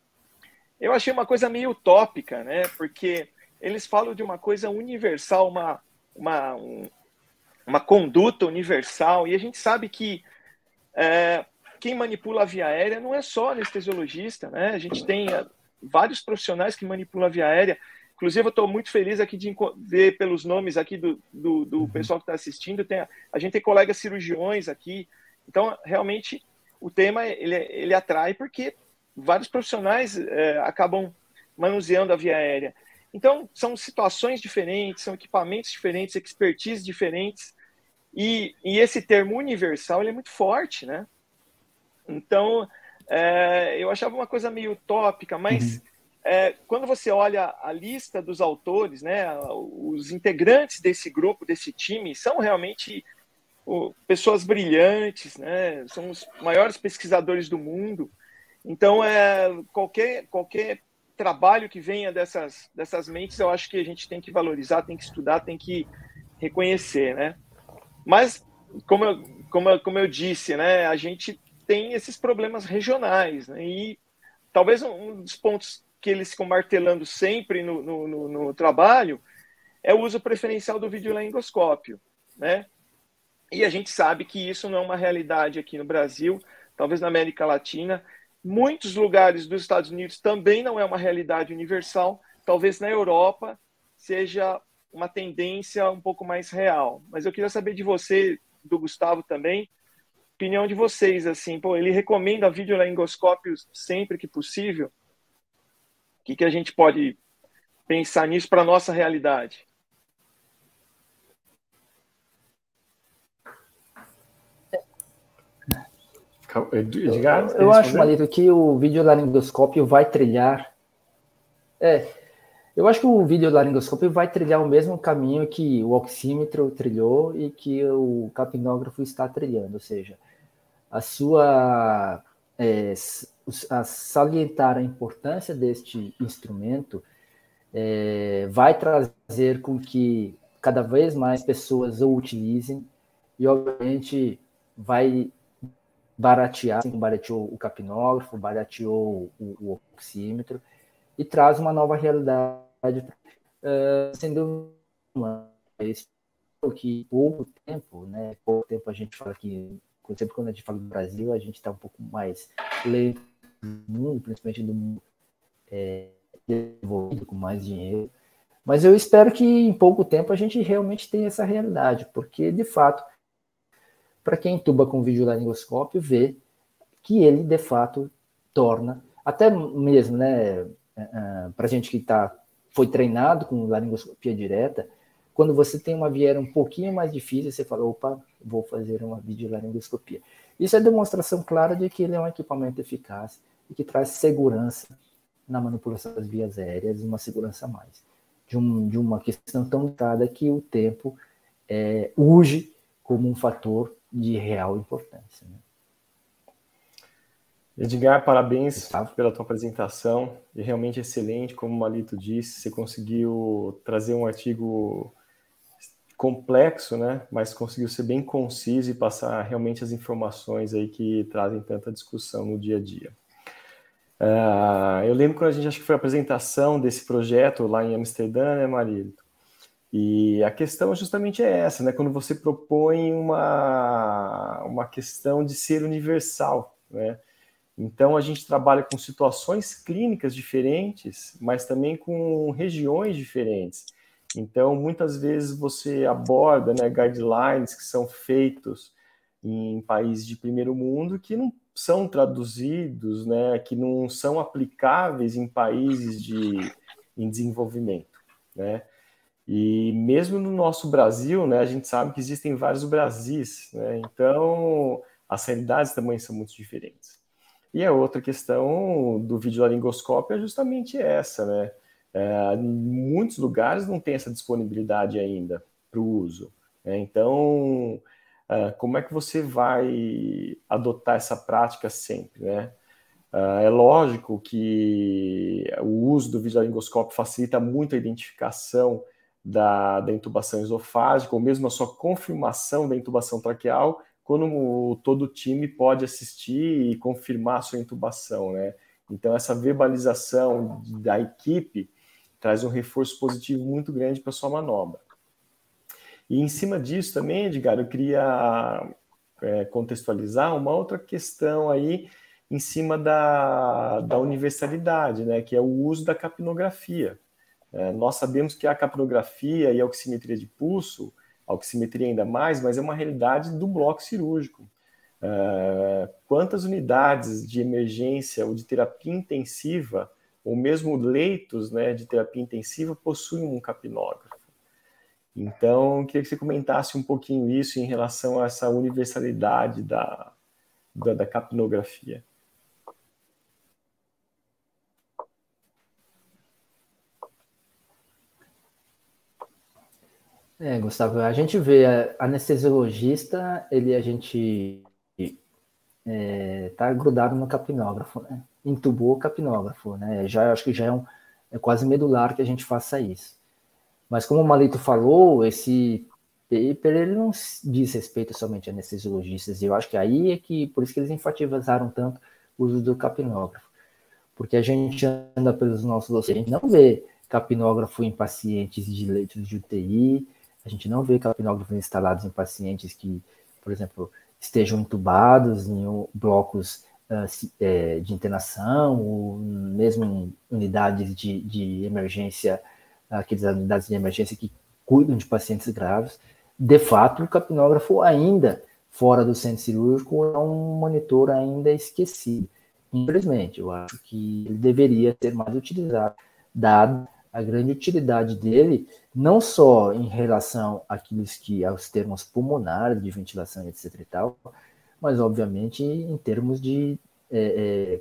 eu achei uma coisa meio utópica, né, porque eles falam de uma coisa universal, uma, uma, um, uma conduta universal, e a gente sabe que é, quem manipula a via aérea não é só anestesiologista, né? A gente tem é, vários profissionais que manipulam a via aérea. Inclusive, eu estou muito feliz aqui de ver pelos nomes aqui do, do, do uhum. pessoal que está assistindo. Tem, a gente tem colegas cirurgiões aqui. Então, realmente, o tema ele, ele atrai porque vários profissionais é, acabam manuseando a via aérea. Então, são situações diferentes, são equipamentos diferentes, expertise diferentes. E, e esse termo universal ele é muito forte, né? Então, é, eu achava uma coisa meio utópica, mas... Uhum é, quando você olha a lista dos autores, né, os integrantes desse grupo, desse time, são realmente pessoas brilhantes, né, são os maiores pesquisadores do mundo. Então, é, qualquer, qualquer trabalho que venha dessas, dessas mentes, eu acho que a gente tem que valorizar, tem que estudar, tem que reconhecer, né? Mas, como eu, como eu, como eu disse, né, a gente tem esses problemas regionais, né, e talvez um dos pontos que eles ficam martelando sempre no, no, no, no trabalho é o uso preferencial do videolaringoscópio, né? E a gente sabe que isso não é uma realidade aqui no Brasil, talvez na América Latina. Muitos lugares dos Estados Unidos também não é uma realidade universal, talvez na Europa seja uma tendência um pouco mais real. Mas eu queria saber de você, do Gustavo também, opinião de vocês, assim, pô, ele recomenda videolaringoscópio sempre que possível? que, que a gente pode pensar nisso para nossa realidade? Edgar, eu, eu acho, Malito, que o videolaringoscópio vai trilhar. É, eu acho que o videolaringoscópio vai trilhar o mesmo caminho que o oxímetro trilhou e que o capnógrafo está trilhando, ou seja, a sua é, a salientar a importância deste instrumento é, vai trazer com que cada vez mais pessoas o utilizem e, obviamente, vai baratear, assim barateou o capnógrafo, barateou o, o oxímetro e traz uma nova realidade, uh, sendo uma que pouco tempo, né? Pouco tempo a gente fala que sempre quando a gente fala do Brasil, a gente está um pouco mais lento mundo, principalmente do mundo é, desenvolvido, com mais dinheiro. Mas eu espero que em pouco tempo a gente realmente tenha essa realidade, porque, de fato, para quem tuba com videolaringoscópio, vê que ele, de fato, torna, até mesmo, né, é, é, para gente que tá, foi treinado com laringoscopia direta, quando você tem uma via aérea um pouquinho mais difícil, você fala, opa, vou fazer uma videolaringoscopia. Isso é demonstração clara de que ele é um equipamento eficaz e que traz segurança na manipulação das vias aéreas, uma segurança a mais. De, um, de uma questão tão dada que o tempo é, urge como um fator de real importância. Né? Edgar, parabéns pela tua apresentação, e realmente excelente, como o Malito disse, você conseguiu trazer um artigo complexo, né, mas conseguiu ser bem conciso e passar realmente as informações aí que trazem tanta discussão no dia a dia. Uh, eu lembro quando a gente acho que foi a apresentação desse projeto lá em Amsterdã, né, Marito? E a questão justamente é essa, né? Quando você propõe uma, uma questão de ser universal, né? Então, a gente trabalha com situações clínicas diferentes, mas também com regiões diferentes. Então, muitas vezes você aborda né, guidelines que são feitos em países de primeiro mundo que não são traduzidos, né, que não são aplicáveis em países de em desenvolvimento, né? E mesmo no nosso Brasil, né, a gente sabe que existem vários Brasis, né? Então, as realidades também são muito diferentes. E a outra questão do videolaringoscópio é justamente essa, né? É, muitos lugares não tem essa disponibilidade ainda para o uso. Né? Então, é, como é que você vai adotar essa prática sempre, né? É, é lógico que o uso do videolaringoscópio facilita muito a identificação da, da intubação esofágica, ou mesmo a sua confirmação da intubação traqueal, quando todo o time pode assistir e confirmar a sua intubação, né? Então, essa verbalização da equipe traz um reforço positivo muito grande para sua manobra. E em cima disso também, Edgar, eu queria é, contextualizar uma outra questão aí em cima da, da universalidade, né, que é o uso da capnografia. É, nós sabemos que a capnografia e a oximetria de pulso a oximetria ainda mais, mas é uma realidade do bloco cirúrgico. Uh, quantas unidades de emergência ou de terapia intensiva, ou mesmo leitos né, de terapia intensiva, possuem um capnógrafo? Então, queria que você comentasse um pouquinho isso em relação a essa universalidade da, da, da capnografia. É, Gustavo, a gente vê anestesiologista, ele a gente é, tá grudado no capnógrafo, né? Entubou o capnógrafo, né? Já acho que já é, um, é quase medular que a gente faça isso. Mas como o Malito falou, esse paper ele não diz respeito somente a anestesiologistas. E eu acho que aí é que por isso que eles enfatizaram tanto o uso do capnógrafo, porque a gente anda pelos nossos gente não vê capnógrafo em pacientes de leitos de UTI, a gente não vê capnógrafos instalados em pacientes que, por exemplo, estejam entubados em blocos uh, é, de internação, ou mesmo em unidades de, de emergência, aquelas unidades de emergência que cuidam de pacientes graves. De fato, o capnógrafo ainda fora do centro cirúrgico é um monitor ainda esquecido. Infelizmente, eu acho que ele deveria ser mais utilizado, dado a grande utilidade dele, não só em relação àqueles que aos termos pulmonares de ventilação, etc. e tal, mas obviamente em termos de é,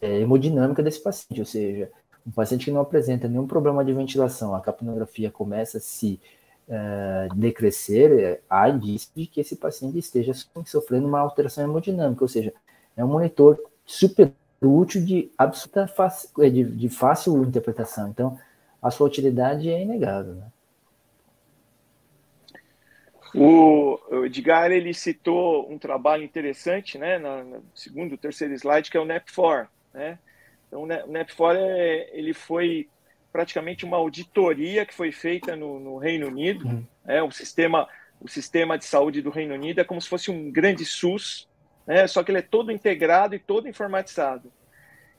é, é, hemodinâmica desse paciente, ou seja, um paciente que não apresenta nenhum problema de ventilação, a capnografia começa a se é, decrescer, é, há indício de que esse paciente esteja sofrendo uma alteração hemodinâmica, ou seja, é um monitor super útil de absoluta de, de fácil interpretação. Então, a sua utilidade é inegável. Né? O Edgar ele citou um trabalho interessante, né, no segundo, terceiro slide, que é o NEP4, né? Então, o NEP4 é, ele foi praticamente uma auditoria que foi feita no, no Reino Unido, uhum. é o sistema o sistema de saúde do Reino Unido é como se fosse um grande SUS, né? Só que ele é todo integrado e todo informatizado.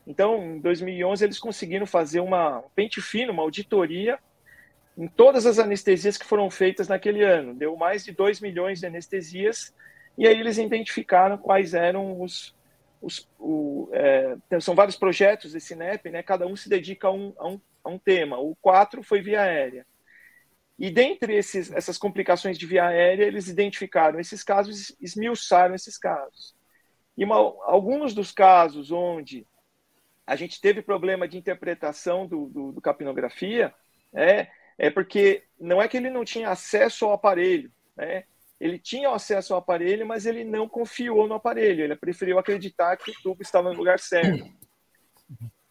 Então, em 2011, eles conseguiram fazer uma um pente fino, uma auditoria em todas as anestesias que foram feitas naquele ano. Deu mais de 2 milhões de anestesias, e aí eles identificaram quais eram os. os o, é, são vários projetos desse NEP, né? cada um se dedica a um, a um, a um tema. O 4 foi via aérea. E dentre esses, essas complicações de via aérea, eles identificaram esses casos, esmiuçaram esses casos. E uma, alguns dos casos onde a gente teve problema de interpretação do, do, do capnografia é, é porque não é que ele não tinha acesso ao aparelho, né? ele tinha acesso ao aparelho, mas ele não confiou no aparelho, ele preferiu acreditar que o tubo estava no lugar certo.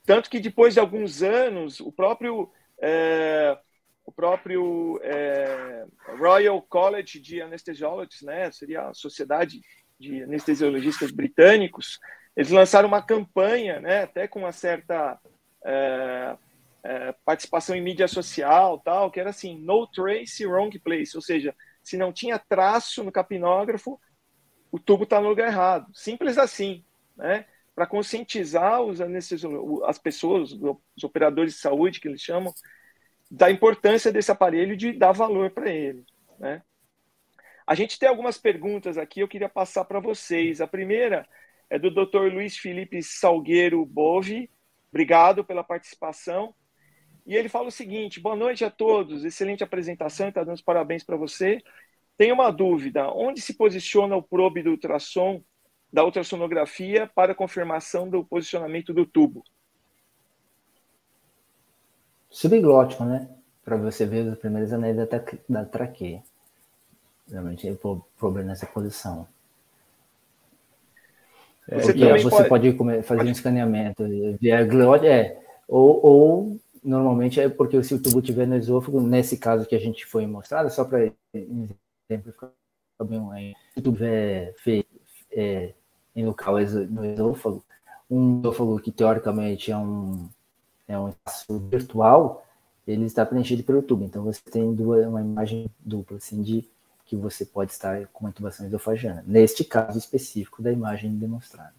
Tanto que depois de alguns anos, o próprio, é, o próprio é, Royal College de Anesthesiologists, né, seria a Sociedade de Anestesiologistas Britânicos, eles lançaram uma campanha, né, até com uma certa é, é, participação em mídia social, tal, que era assim, no trace, wrong place, ou seja, se não tinha traço no capnógrafo, o tubo está no lugar errado. Simples assim, né? Para conscientizar os as pessoas, os operadores de saúde que eles chamam, da importância desse aparelho de dar valor para ele, né? A gente tem algumas perguntas aqui, eu queria passar para vocês. A primeira é do Dr. Luiz Felipe Salgueiro Bove. Obrigado pela participação. E ele fala o seguinte: boa noite a todos, excelente apresentação, está dando os parabéns para você. Tem uma dúvida: onde se posiciona o probe do ultrassom, da ultrassonografia, para confirmação do posicionamento do tubo? Subglótico, né? Para você ver os primeiros anéis da, traqueia. Realmente é o problema nessa posição. Você, Porque você pode, pode fazer pode... um escaneamento via glória, é, ou, ou normalmente é porque se o tubo estiver no esôfago, nesse caso que a gente foi mostrado, só para exemplificar bem, se o tubo estiver é, em local no esôfago, um esôfago que teoricamente é um, é um espaço virtual, ele está preenchido pelo tubo. Então você tem duas, uma imagem dupla, assim, de que você pode estar com uma intubação esofagiana. Neste caso específico da imagem demonstrada.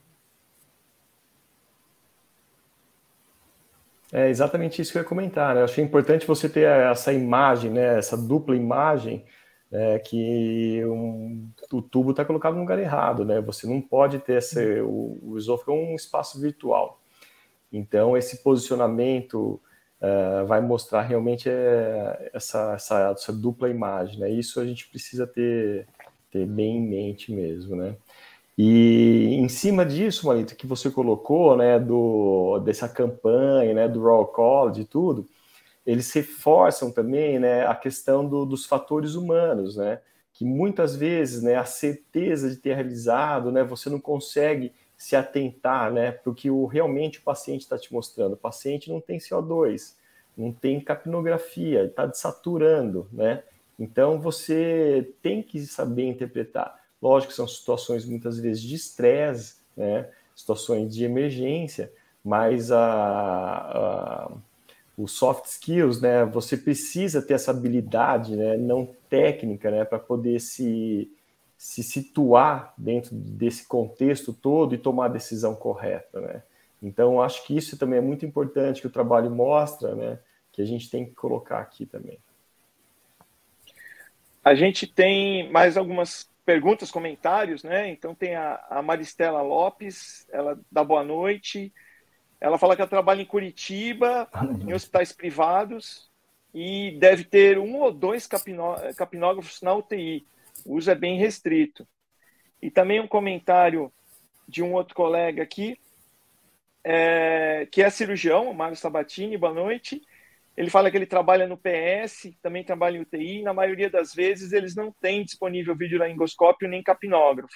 É exatamente isso que eu ia comentar. Né? Eu achei importante você ter essa imagem, né? essa dupla imagem, né? que um, o tubo está colocado no lugar errado. Né? Você não pode ter esse, o, o esôfago é um espaço virtual. Então, esse posicionamento uh, vai mostrar realmente é, essa, essa, essa, dupla imagem. Né? Isso a gente precisa ter, ter bem em mente mesmo. Né? E em cima disso, Marito, que você colocou, né, do, dessa campanha, né, do Raw College e tudo, eles reforçam também, né, a questão do, dos fatores humanos, né, que muitas vezes, né, a certeza de ter realizado, né, você não consegue se atentar, né, para o que o, realmente o paciente está te mostrando. O paciente não tem CO2, não tem capnografia, está desaturando, né, então você tem que saber interpretar. Lógico que são situações muitas vezes de estresse, né? situações de emergência, mas a, a, os soft skills, né? Você precisa ter essa habilidade, né? Não técnica, né? Para poder se, se situar dentro desse contexto todo e tomar a decisão correta, né? Então, acho que isso também é muito importante que o trabalho mostra, né? Que a gente tem que colocar aqui também. A gente tem mais algumas perguntas, comentários, né? Então tem a, a Maristela Lopes, ela dá boa noite. Ela fala que ela trabalha em Curitiba, em hospitais privados, e deve ter um ou dois capinó capinógrafos na UTI. O uso é bem restrito. E também um comentário de um outro colega aqui, é, que é cirurgião, o Mário Sabatini, boa noite. Ele fala que ele trabalha no PS, também trabalha em UTI, e na maioria das vezes eles não têm disponível videolaringoscópio nem capnógrafo.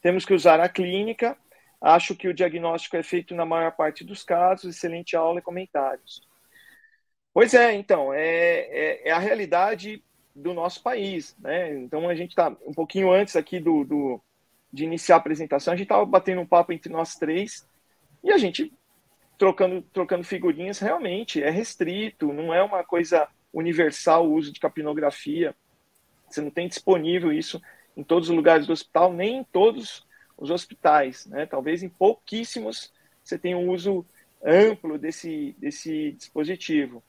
Temos que usar a clínica. Acho que o diagnóstico é feito na maior parte dos casos. Excelente aula e comentários. Pois é, então, é, é, é a realidade do nosso país. Né? Então, a gente está um pouquinho antes aqui do, do de iniciar a apresentação, a gente estava batendo um papo entre nós três e a gente trocando, trocando figurinhas, realmente é restrito, não é uma coisa universal o uso de capnografia. Você não tem disponível isso em todos os lugares do hospital, nem em todos os hospitais. Né? Talvez em pouquíssimos você tenha um uso amplo desse, desse dispositivo.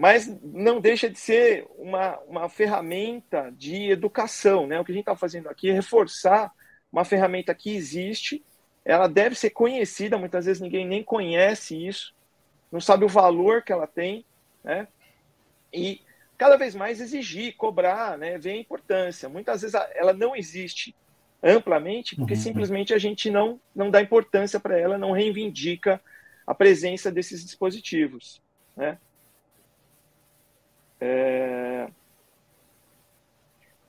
Mas não deixa de ser uma, uma ferramenta de educação. Né? O que a gente está fazendo aqui é reforçar uma ferramenta que existe ela deve ser conhecida, muitas vezes ninguém nem conhece isso, não sabe o valor que ela tem, né? E cada vez mais exigir, cobrar, né, ver a importância. Muitas vezes ela não existe amplamente porque uhum. simplesmente a gente não, não dá importância para ela, não reivindica a presença desses dispositivos. Né? É...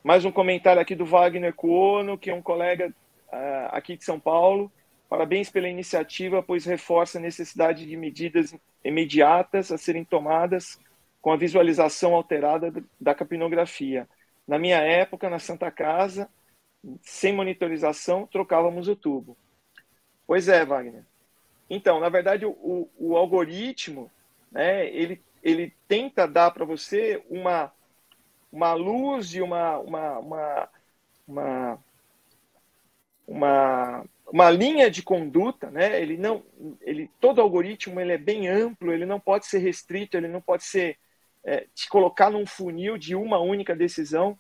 Mais um comentário aqui do Wagner Cuono, que é um colega uh, aqui de São Paulo. Parabéns pela iniciativa, pois reforça a necessidade de medidas imediatas a serem tomadas com a visualização alterada da capinografia. Na minha época, na Santa Casa, sem monitorização, trocávamos o tubo. Pois é, Wagner. Então, na verdade, o, o algoritmo, né, ele, ele tenta dar para você uma, uma luz e uma, uma, uma, uma, uma, uma linha de conduta, né? Ele não, ele todo algoritmo ele é bem amplo, ele não pode ser restrito, ele não pode ser é, te colocar num funil de uma única decisão,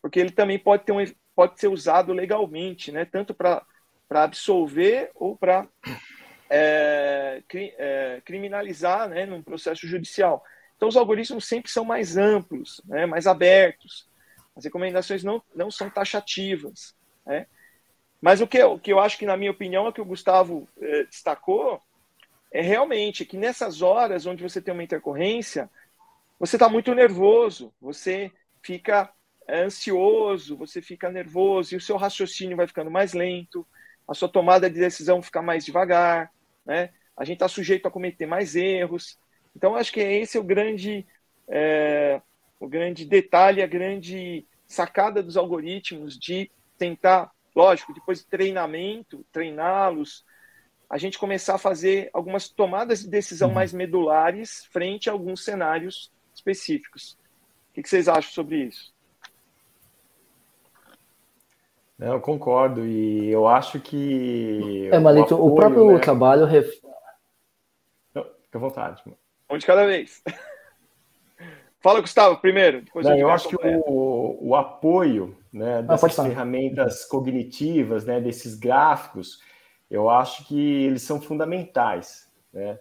porque ele também pode ter um, pode ser usado legalmente, né? Tanto para para absolver ou para é, cri, é, criminalizar, né? Num processo judicial. Então os algoritmos sempre são mais amplos, né? Mais abertos. As recomendações não não são taxativas, né? Mas o que, o que eu acho que, na minha opinião, é que o Gustavo eh, destacou, é realmente que nessas horas onde você tem uma intercorrência, você está muito nervoso, você fica é, ansioso, você fica nervoso e o seu raciocínio vai ficando mais lento, a sua tomada de decisão fica mais devagar, né? A gente está sujeito a cometer mais erros. Então, acho que esse é o grande, é, o grande detalhe, a grande sacada dos algoritmos de tentar lógico, depois de treinamento, treiná-los, a gente começar a fazer algumas tomadas de decisão uhum. mais medulares frente a alguns cenários específicos. O que vocês acham sobre isso? Eu concordo e eu acho que. É, Malito, o, o próprio né? trabalho. Ref... Não, fica à vontade. Um de cada vez. *laughs* Fala, Gustavo, primeiro. Não, eu acho que o, o apoio né, ah, dessas ah, ferramentas cognitivas, né, desses gráficos, eu acho que eles são fundamentais. Né?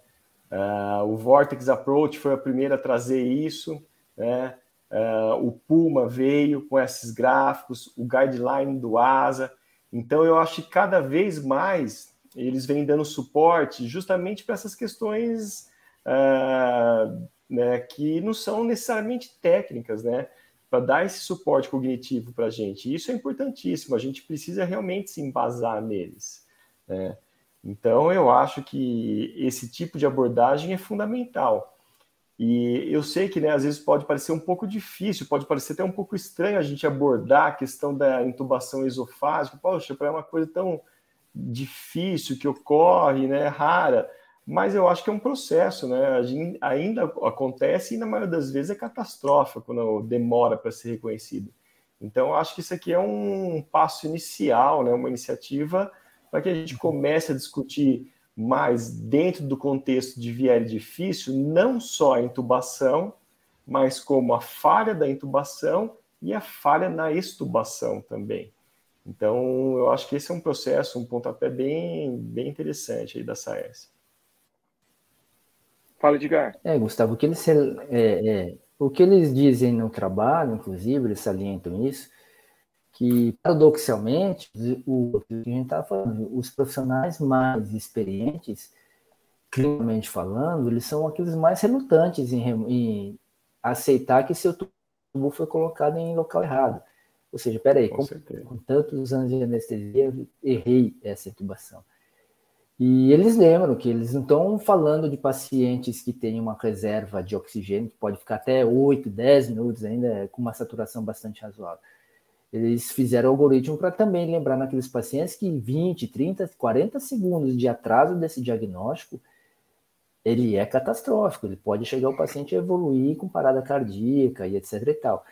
Uh, o Vortex Approach foi a primeira a trazer isso, né? Uh, o Puma veio com esses gráficos, o guideline do ASA. Então, eu acho que cada vez mais eles vêm dando suporte justamente para essas questões uh, né, que não são necessariamente técnicas, né? para dar esse suporte cognitivo para a gente. Isso é importantíssimo, a gente precisa realmente se embasar neles. Né? Então, eu acho que esse tipo de abordagem é fundamental. E eu sei que, né, às vezes pode parecer um pouco difícil, pode parecer até um pouco estranho a gente abordar a questão da intubação esofágica. Poxa, é uma coisa tão difícil que ocorre, né, rara mas eu acho que é um processo, né? Gente, ainda acontece e na maioria das vezes é catastrófico quando demora para ser reconhecido. Então, eu acho que isso aqui é um passo inicial, né? Uma iniciativa para que a gente comece a discutir mais dentro do contexto de viário difícil, não só a intubação, mas como a falha da intubação e a falha na extubação também. Então, eu acho que esse é um processo, um pontapé bem, bem interessante aí da SAES. Fala, Edgar. É, Gustavo, o que eles, é, é, o que eles dizem no trabalho, inclusive, eles salientam isso, que paradoxalmente, o que a gente estava falando, os profissionais mais experientes, clinicamente falando, eles são aqueles mais relutantes em, em aceitar que seu tubo foi colocado em local errado. Ou seja, peraí, com, com tantos anos de anestesia, errei essa intubação. E eles lembram que eles não estão falando de pacientes que têm uma reserva de oxigênio, que pode ficar até 8, 10 minutos ainda, com uma saturação bastante razoável. Eles fizeram o algoritmo para também lembrar naqueles pacientes que 20, 30, 40 segundos de atraso desse diagnóstico, ele é catastrófico, ele pode chegar o paciente a evoluir com parada cardíaca e etc e tal.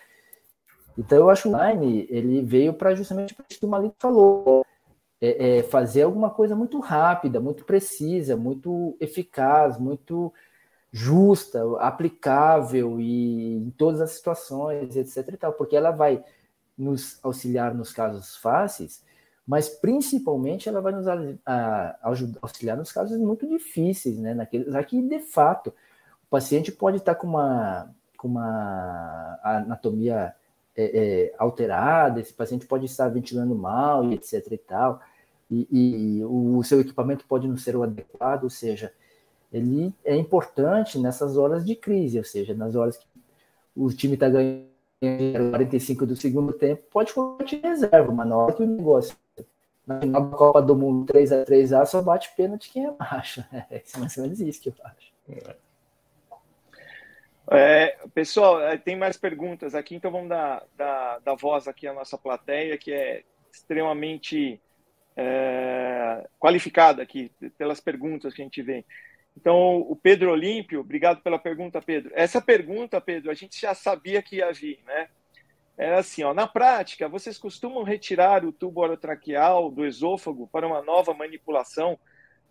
Então eu acho que o Line, ele veio para justamente o que o Malik falou, é, é fazer alguma coisa muito rápida, muito precisa, muito eficaz, muito justa, aplicável e em todas as situações, etc. E tal, porque ela vai nos auxiliar nos casos fáceis, mas principalmente ela vai nos auxiliar nos casos muito difíceis, né? Naqueles aqui de fato o paciente pode estar com uma com uma anatomia é, é, alterada, esse paciente pode estar ventilando mal, e etc e tal, e, e o seu equipamento pode não ser o adequado, ou seja, ele é importante nessas horas de crise, ou seja, nas horas que o time está ganhando 45 do segundo tempo, pode colocar de reserva, mas na hora que o negócio na final da Copa do Mundo 3 a 3 a só bate pênalti quem é baixo. *laughs* É mais ou menos isso que eu acho. É, pessoal, é, tem mais perguntas aqui, então vamos dar, dar, dar voz aqui à nossa plateia, que é extremamente é, qualificada aqui pelas perguntas que a gente vê. Então, o Pedro Olímpio, obrigado pela pergunta, Pedro. Essa pergunta, Pedro, a gente já sabia que ia vir, né? Era assim, ó, na prática, vocês costumam retirar o tubo orotraqueal do esôfago para uma nova manipulação,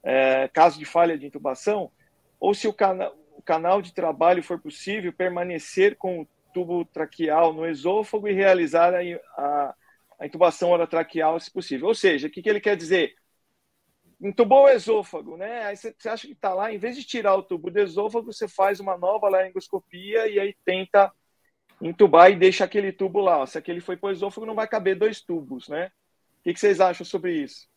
é, caso de falha de intubação? Ou se o, cana o canal de trabalho for possível, permanecer com o tubo traqueal no esôfago e realizar a, a, a intubação orotraqueal, se possível. Ou seja, o que, que ele quer dizer? Entubou o esôfago, né? Aí você, acha que está lá, em vez de tirar o tubo do esôfago, você faz uma nova laringoscopia e aí tenta entubar e deixa aquele tubo lá. Se aquele foi para o esôfago, não vai caber dois tubos, né? O que, que vocês acham sobre isso?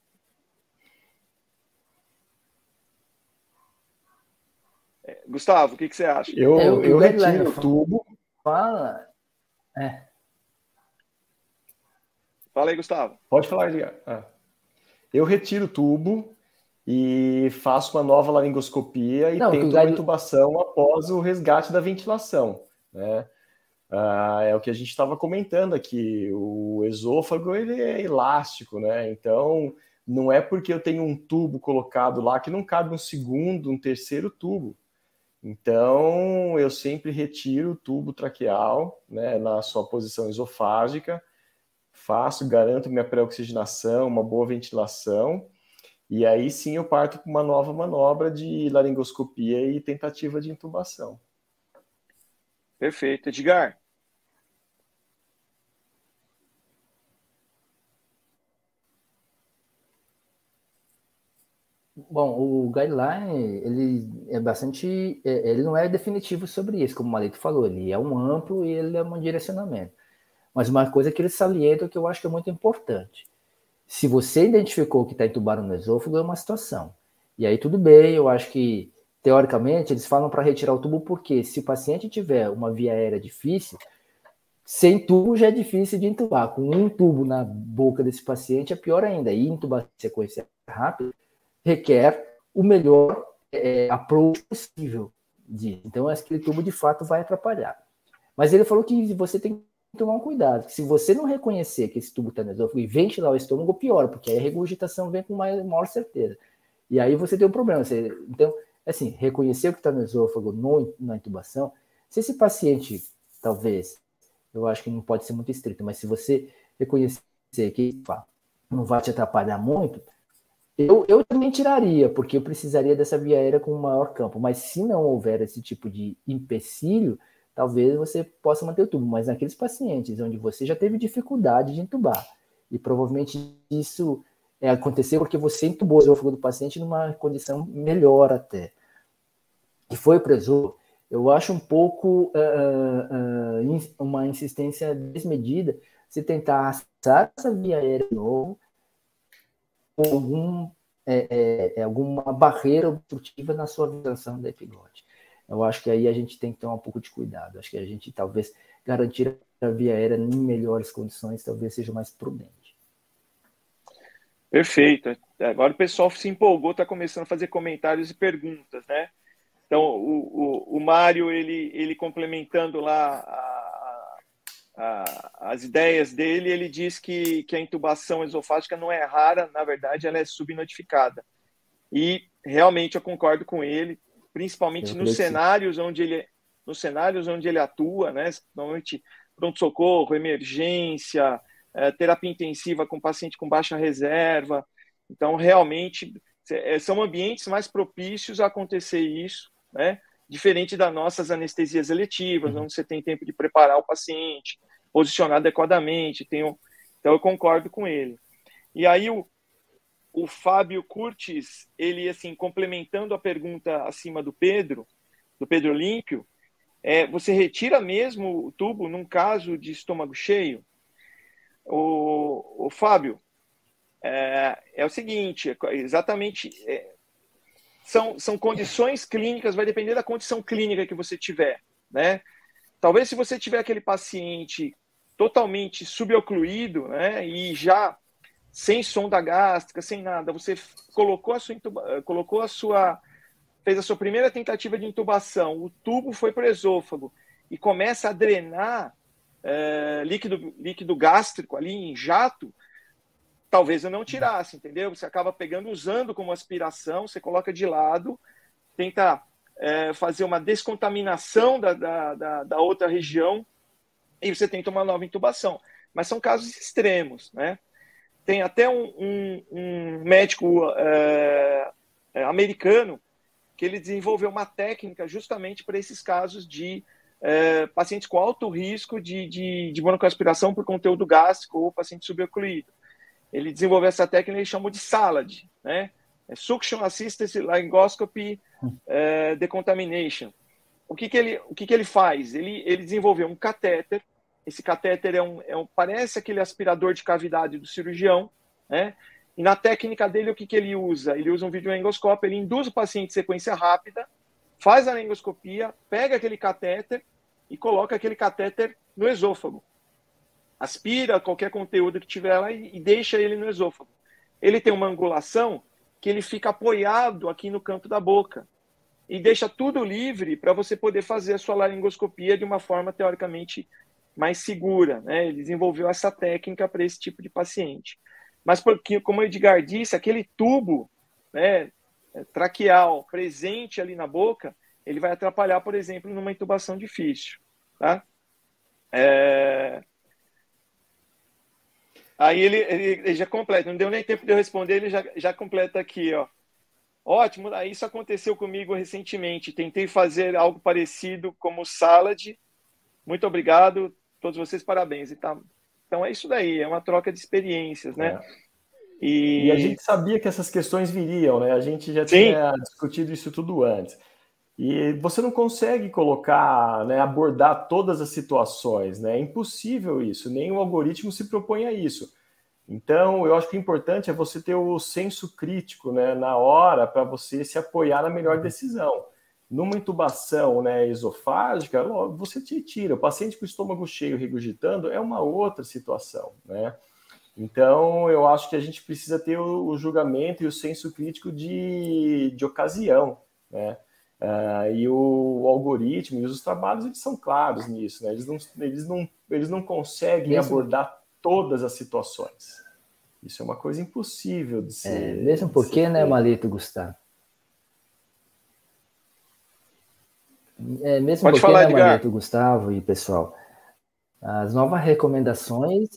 É, Gustavo, o que, que você acha? Eu, é, eu, eu retiro o tubo. Fala. É. Fala aí, Gustavo. Pode falar, Edgar. Ah eu retiro o tubo e faço uma nova laringoscopia e Não, tento uma intubação após o resgate da ventilação, né? Ah, é o que a gente estava comentando aqui. O esôfago ele é elástico, né? Então não é porque eu tenho um tubo colocado lá que não cabe um segundo, um terceiro tubo. Então eu sempre retiro o tubo traqueal, né, na sua posição esofágica faço, garanto minha pré-oxigenação, uma boa ventilação, e aí sim eu parto para uma nova manobra de laringoscopia e tentativa de intubação. Perfeito. Edgar? Bom, o guideline, ele é bastante, é, ele não é definitivo sobre isso, como o Malito falou, ele é um amplo e ele é um direcionamento. Mas uma coisa que eles salientam que eu acho que é muito importante. Se você identificou que está entubado no esôfago, é uma situação. E aí tudo bem, eu acho que, teoricamente, eles falam para retirar o tubo porque se o paciente tiver uma via aérea difícil, sem tubo já é difícil de entubar. Com um tubo na boca desse paciente é pior ainda. E intubar sequência rápida requer o melhor é, approach possível disso. Então, aquele tubo de fato vai atrapalhar. Mas ele falou que você tem tomar um cuidado. Se você não reconhecer que esse tubo está no esôfago e ventilar o estômago, pior, porque aí a regurgitação vem com maior, certeza. E aí você tem um problema. Você, então, assim, reconhecer o que está no esôfago no, na intubação, se esse paciente, talvez, eu acho que não pode ser muito estrito, mas se você reconhecer que não vai te atrapalhar muito, eu, eu também tiraria, porque eu precisaria dessa via aérea com maior campo. Mas se não houver esse tipo de empecilho, talvez você possa manter o tubo, mas naqueles pacientes onde você já teve dificuldade de entubar, e provavelmente isso é, aconteceu porque você entubou o esôfago do paciente numa condição melhor até, e foi preso, eu acho um pouco uh, uh, uma insistência desmedida se tentar assar essa via aérea de novo com algum, é, é, é, alguma barreira obstrutiva na sua visualização da epiglote. Eu acho que aí a gente tem que tomar um pouco de cuidado. Acho que a gente talvez garantir a via aérea em melhores condições talvez seja mais prudente. Perfeito. Agora o pessoal se empolgou, está começando a fazer comentários e perguntas, né? Então, o, o, o Mário, ele, ele complementando lá a, a, as ideias dele, ele diz que, que a intubação esofágica não é rara, na verdade, ela é subnotificada. E realmente eu concordo com ele principalmente nos cenários onde ele nos cenários onde ele atua, né? Normalmente pronto socorro, emergência, é, terapia intensiva com paciente com baixa reserva. Então realmente é, são ambientes mais propícios a acontecer isso, né? Diferente das nossas anestesias eletivas, uhum. onde você tem tempo de preparar o paciente, posicionar adequadamente. Tem um... Então eu concordo com ele. E aí o, o Fábio Curtis, ele assim, complementando a pergunta acima do Pedro, do Pedro Olímpio, é, você retira mesmo o tubo num caso de estômago cheio? O, o Fábio, é, é o seguinte, é exatamente, é, são, são condições clínicas, vai depender da condição clínica que você tiver, né? Talvez se você tiver aquele paciente totalmente subocluído, né, e já sem sonda gástrica, sem nada, você colocou a sua colocou a sua fez a sua primeira tentativa de intubação, o tubo foi para o esôfago e começa a drenar é, líquido, líquido gástrico ali em jato, talvez eu não tirasse, entendeu? Você acaba pegando, usando como aspiração, você coloca de lado, tenta é, fazer uma descontaminação da, da, da, da, outra região e você tenta uma nova intubação. Mas são casos extremos, né? Tem até um, um, um médico é, é americano que ele desenvolveu uma técnica justamente para esses casos de é, pacientes com alto risco de, de, de por conteúdo gástrico ou paciente subocluído. Ele desenvolveu essa técnica e chamou de SALAD, né? É Suction Assisted Laryngoscopy é, Decontamination. O que, que, ele, o que, que ele faz? Ele, ele desenvolveu um catéter. Esse catéter é um, é um, parece aquele aspirador de cavidade do cirurgião, né? E na técnica dele, o que, que ele usa? Ele usa um videoendoscópio, ele induz o paciente em sequência rápida, faz a laringoscopia, pega aquele catéter e coloca aquele catéter no esôfago. Aspira qualquer conteúdo que tiver lá e, e deixa ele no esôfago. Ele tem uma angulação que ele fica apoiado aqui no canto da boca e deixa tudo livre para você poder fazer a sua laringoscopia de uma forma teoricamente mais segura. Né? Ele desenvolveu essa técnica para esse tipo de paciente. Mas porque, como o Edgar disse, aquele tubo né, traqueal presente ali na boca, ele vai atrapalhar, por exemplo, numa intubação difícil. Tá? É... Aí ele, ele, ele, já completa, não deu nem tempo de eu responder, ele já, já completa aqui, ó. Ótimo, isso aconteceu comigo recentemente. Tentei fazer algo parecido como salad. Muito obrigado, todos vocês, parabéns. E tá, então é isso daí, é uma troca de experiências, né? É. E... e... a gente sabia que essas questões viriam, né? A gente já Sim. tinha discutido isso tudo antes. E você não consegue colocar, né, abordar todas as situações, né? É impossível isso, nenhum algoritmo se propõe a isso. Então, eu acho que o importante é você ter o senso crítico né, na hora para você se apoiar na melhor decisão. Numa intubação né, esofágica, você te tira. O paciente com o estômago cheio regurgitando é uma outra situação, né? Então, eu acho que a gente precisa ter o, o julgamento e o senso crítico de, de ocasião, né? Uh, e o, o, algoritmo e os trabalhos eles são claros nisso, né? Eles não, eles não, eles não conseguem mesmo, abordar todas as situações. Isso é uma coisa impossível de é, ser. É, mesmo porque, né, Malito Gustavo? É, mesmo Pode porque, falar, né, Marito, Gustavo e pessoal, as novas recomendações,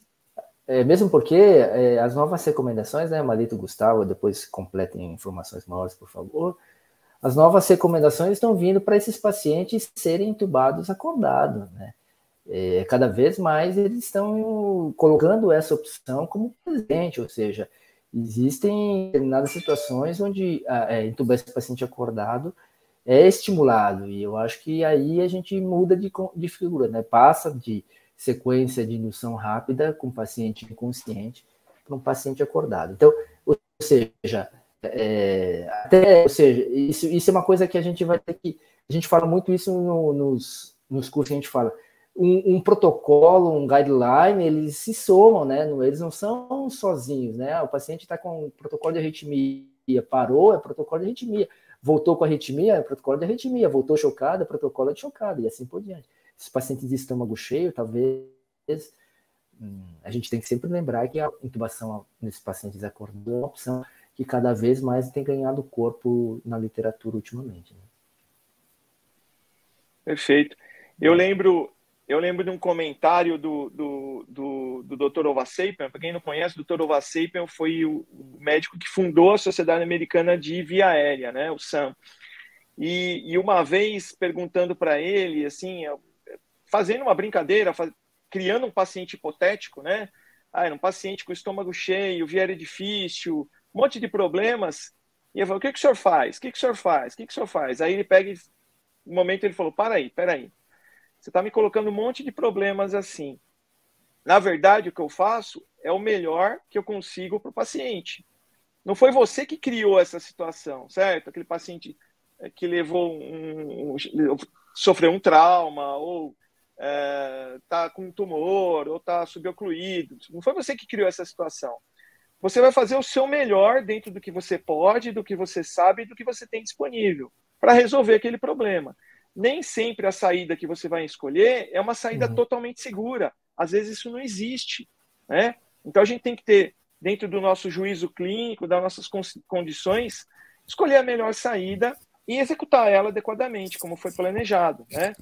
é, mesmo porque é, as novas recomendações, né, Marito, Gustavo, depois completem informações maiores, por favor, as novas recomendações estão vindo para esses pacientes serem entubados acordados, né? É, cada vez mais eles estão colocando essa opção como presente, ou seja, existem determinadas situações onde a, é, entubar esse paciente acordado é estimulado. E eu acho que aí a gente muda de, de figura, né? Passa de sequência de indução rápida com paciente inconsciente para um paciente acordado. Então, ou seja, é, até, ou seja, isso, isso é uma coisa que a gente vai ter que. A gente fala muito isso no, nos, nos cursos que a gente fala. Um, um, protocolo, um guideline, eles se somam, né? Eles não são sozinhos, né? O paciente está com um protocolo de arritmia, parou, é protocolo de arritmia voltou com arritmia, é protocolo de arritmia, voltou chocada, é protocolo de chocada, e assim por diante. Esses pacientes de estômago cheio, talvez hum, a gente tem que sempre lembrar que a intubação nesses pacientes acordados é uma opção que cada vez mais tem ganhado corpo na literatura ultimamente. Né? Perfeito. Eu lembro, eu lembro de um comentário do, do, do, do Dr. Ovasapian. Para quem não conhece, o Dr. Ovasapian foi o médico que fundou a Sociedade Americana de Via Aérea, né, o SAM. E, e uma vez perguntando para ele, assim, fazendo uma brincadeira, faz, criando um paciente hipotético, né? Ah, era um paciente com estômago cheio, viária difícil, um monte de problemas. E eu falei, o que, que o senhor faz? O que, que o senhor faz? O que, que o senhor faz? Aí ele pega, no momento ele falou, para aí, para aí você está me colocando um monte de problemas assim. Na verdade, o que eu faço é o melhor que eu consigo para o paciente. Não foi você que criou essa situação, certo? Aquele paciente eh, que levou um, um sofreu um trauma ou está é, com um tumor ou está subocluído. Não foi você que criou essa situação. Você vai fazer o seu melhor dentro do que você pode, do que você sabe, do que você tem disponível para resolver aquele problema. Nem sempre a saída que você vai escolher é uma saída uhum. totalmente segura. Às vezes isso não existe, né? Então a gente tem que ter dentro do nosso juízo clínico, das nossas condições, escolher a melhor saída e executar ela adequadamente, como foi planejado, né?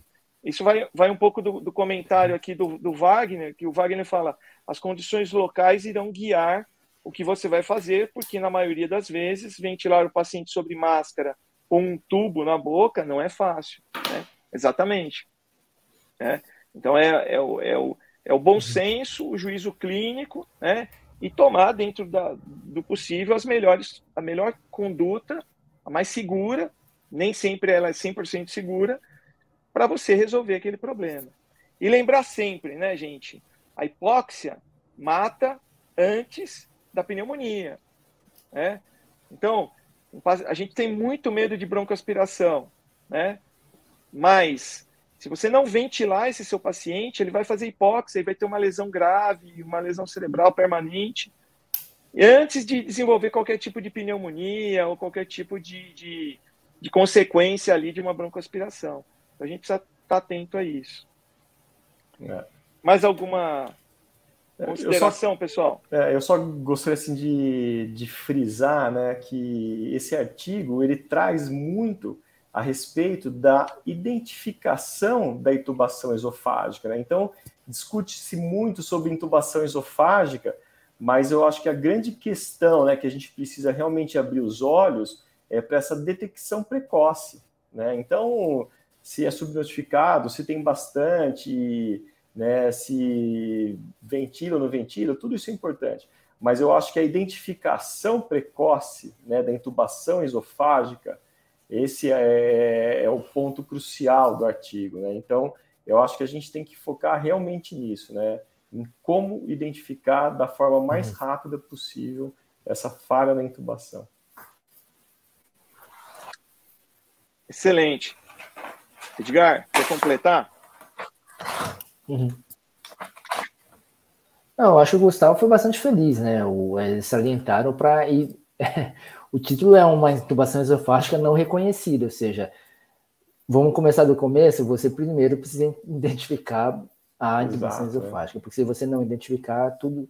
Isso vai, vai um pouco do, do comentário aqui do, do, Wagner, que o Wagner fala: as condições locais irão guiar o que você vai fazer, porque na maioria das vezes ventilar o paciente sobre máscara um tubo na boca não é fácil. Né? Exatamente. Né? Então é, é, o, é, o, é o bom senso, o juízo clínico, né? e tomar dentro da, do possível as melhores, a melhor conduta, a mais segura, nem sempre ela é 100% segura, para você resolver aquele problema. E lembrar sempre, né, gente? A hipóxia mata antes da pneumonia. Né? Então, a gente tem muito medo de broncoaspiração, né? Mas se você não ventilar esse seu paciente, ele vai fazer hipóxia e vai ter uma lesão grave, uma lesão cerebral permanente, antes de desenvolver qualquer tipo de pneumonia ou qualquer tipo de, de, de consequência ali de uma broncoaspiração. A gente precisa estar atento a isso. É. Mais alguma consideração, só, pessoal? É, eu só gostaria assim, de, de frisar né, que esse artigo ele traz muito a respeito da identificação da intubação esofágica. Né? Então, discute-se muito sobre intubação esofágica, mas eu acho que a grande questão né, que a gente precisa realmente abrir os olhos é para essa detecção precoce. Né? Então, se é subnotificado, se tem bastante, né, se ventila ou não ventila, tudo isso é importante. Mas eu acho que a identificação precoce né, da intubação esofágica, esse é, é, o ponto crucial do artigo. Né? Então, eu acho que a gente tem que focar realmente nisso, né? em como identificar da forma mais uhum. rápida possível essa falha na intubação. Excelente. Edgar, quer completar? Uhum. Não, eu acho que o Gustavo foi bastante feliz, né? O, eles salientaram para. *laughs* o título é uma intubação esofágica não reconhecida, ou seja, vamos começar do começo. Você primeiro precisa identificar a intubação Exato, é. esofágica, é. porque se você não identificar, tudo,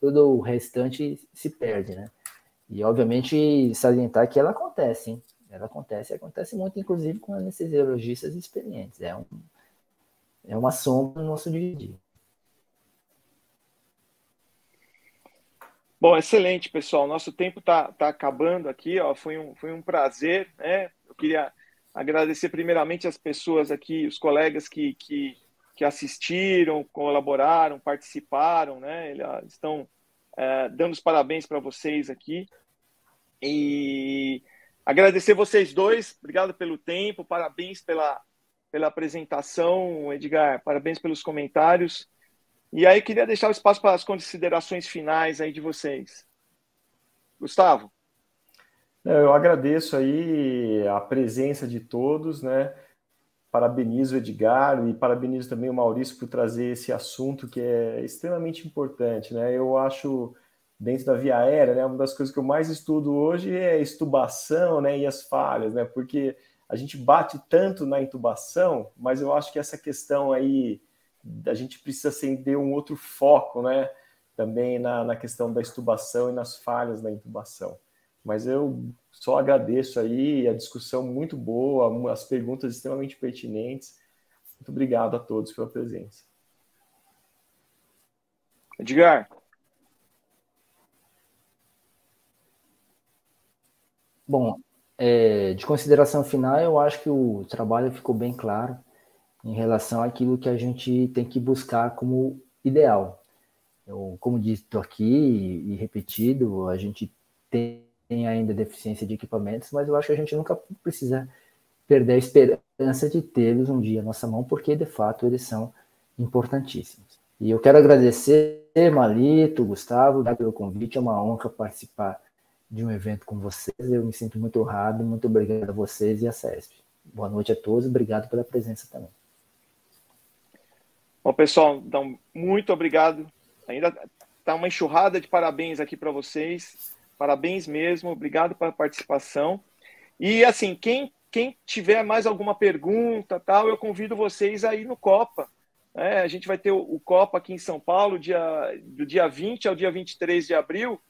tudo o restante se perde, né? E obviamente salientar que ela acontece, hein? Ela acontece, acontece muito, inclusive, com anestesiologistas experientes. É, um, é uma sombra no nosso dia a dia. Bom, excelente, pessoal. Nosso tempo está tá acabando aqui. Ó. Foi, um, foi um prazer. Né? Eu queria agradecer primeiramente as pessoas aqui, os colegas que, que, que assistiram, colaboraram, participaram. Né? Eles estão é, dando os parabéns para vocês aqui. E Agradecer vocês dois, obrigado pelo tempo, parabéns pela, pela apresentação, Edgar, parabéns pelos comentários. E aí queria deixar o espaço para as considerações finais aí de vocês. Gustavo. Eu agradeço aí a presença de todos, né? Parabenizo o Edgar e parabenizo também o Maurício por trazer esse assunto que é extremamente importante, né? Eu acho dentro da via aérea, né? Uma das coisas que eu mais estudo hoje é a estubação, né? E as falhas, né? Porque a gente bate tanto na intubação, mas eu acho que essa questão aí a gente precisa acender um outro foco, né? Também na, na questão da estubação e nas falhas da intubação. Mas eu só agradeço aí a discussão muito boa, as perguntas extremamente pertinentes. Muito obrigado a todos pela presença. Edgar, Bom, é, de consideração final, eu acho que o trabalho ficou bem claro em relação àquilo que a gente tem que buscar como ideal. Eu, como dito aqui e repetido, a gente tem ainda deficiência de equipamentos, mas eu acho que a gente nunca precisa perder a esperança de tê-los um dia à nossa mão, porque de fato eles são importantíssimos. E eu quero agradecer, Malito, Gustavo, pelo convite, é uma honra participar de um evento com vocês. Eu me sinto muito honrado, muito obrigado a vocês e a CESP. Boa noite a todos, obrigado pela presença também. Bom, pessoal, então, muito obrigado. Ainda está uma enxurrada de parabéns aqui para vocês. Parabéns mesmo, obrigado pela participação. E assim, quem, quem tiver mais alguma pergunta, tal, eu convido vocês aí no Copa. É, a gente vai ter o, o, Copa aqui em São Paulo, dia, do dia 20 ao dia 23 de abril.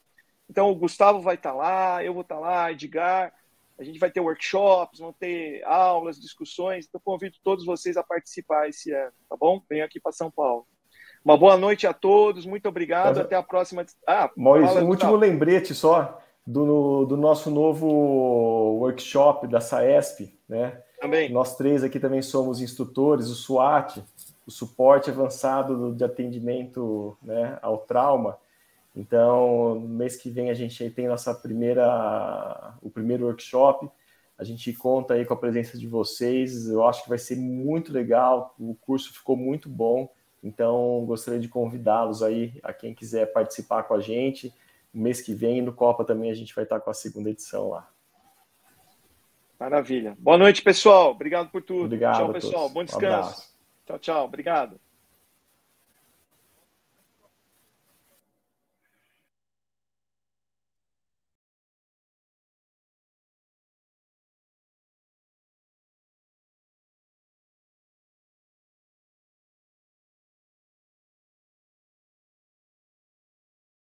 Então o Gustavo vai estar tá lá, eu vou estar tá lá, Edgar. A gente vai ter workshops, vão ter aulas, discussões. Então convido todos vocês a participar esse ano, tá bom? Venho aqui para São Paulo. Uma boa noite a todos, muito obrigado. Até a próxima. Ah, Maurício, um último lembrete só do, do nosso novo workshop da SAESP, né? Também. Nós três aqui também somos instrutores, o SWAT, o suporte avançado de atendimento né, ao trauma. Então, mês que vem a gente tem nossa primeira, o primeiro workshop. A gente conta aí com a presença de vocês. Eu acho que vai ser muito legal. O curso ficou muito bom. Então, gostaria de convidá-los aí, a quem quiser participar com a gente. Mês que vem, no Copa também, a gente vai estar com a segunda edição lá. Maravilha. Boa noite, pessoal. Obrigado por tudo. Obrigado. Tchau, pessoal. Bom descanso. Um tchau, tchau. Obrigado.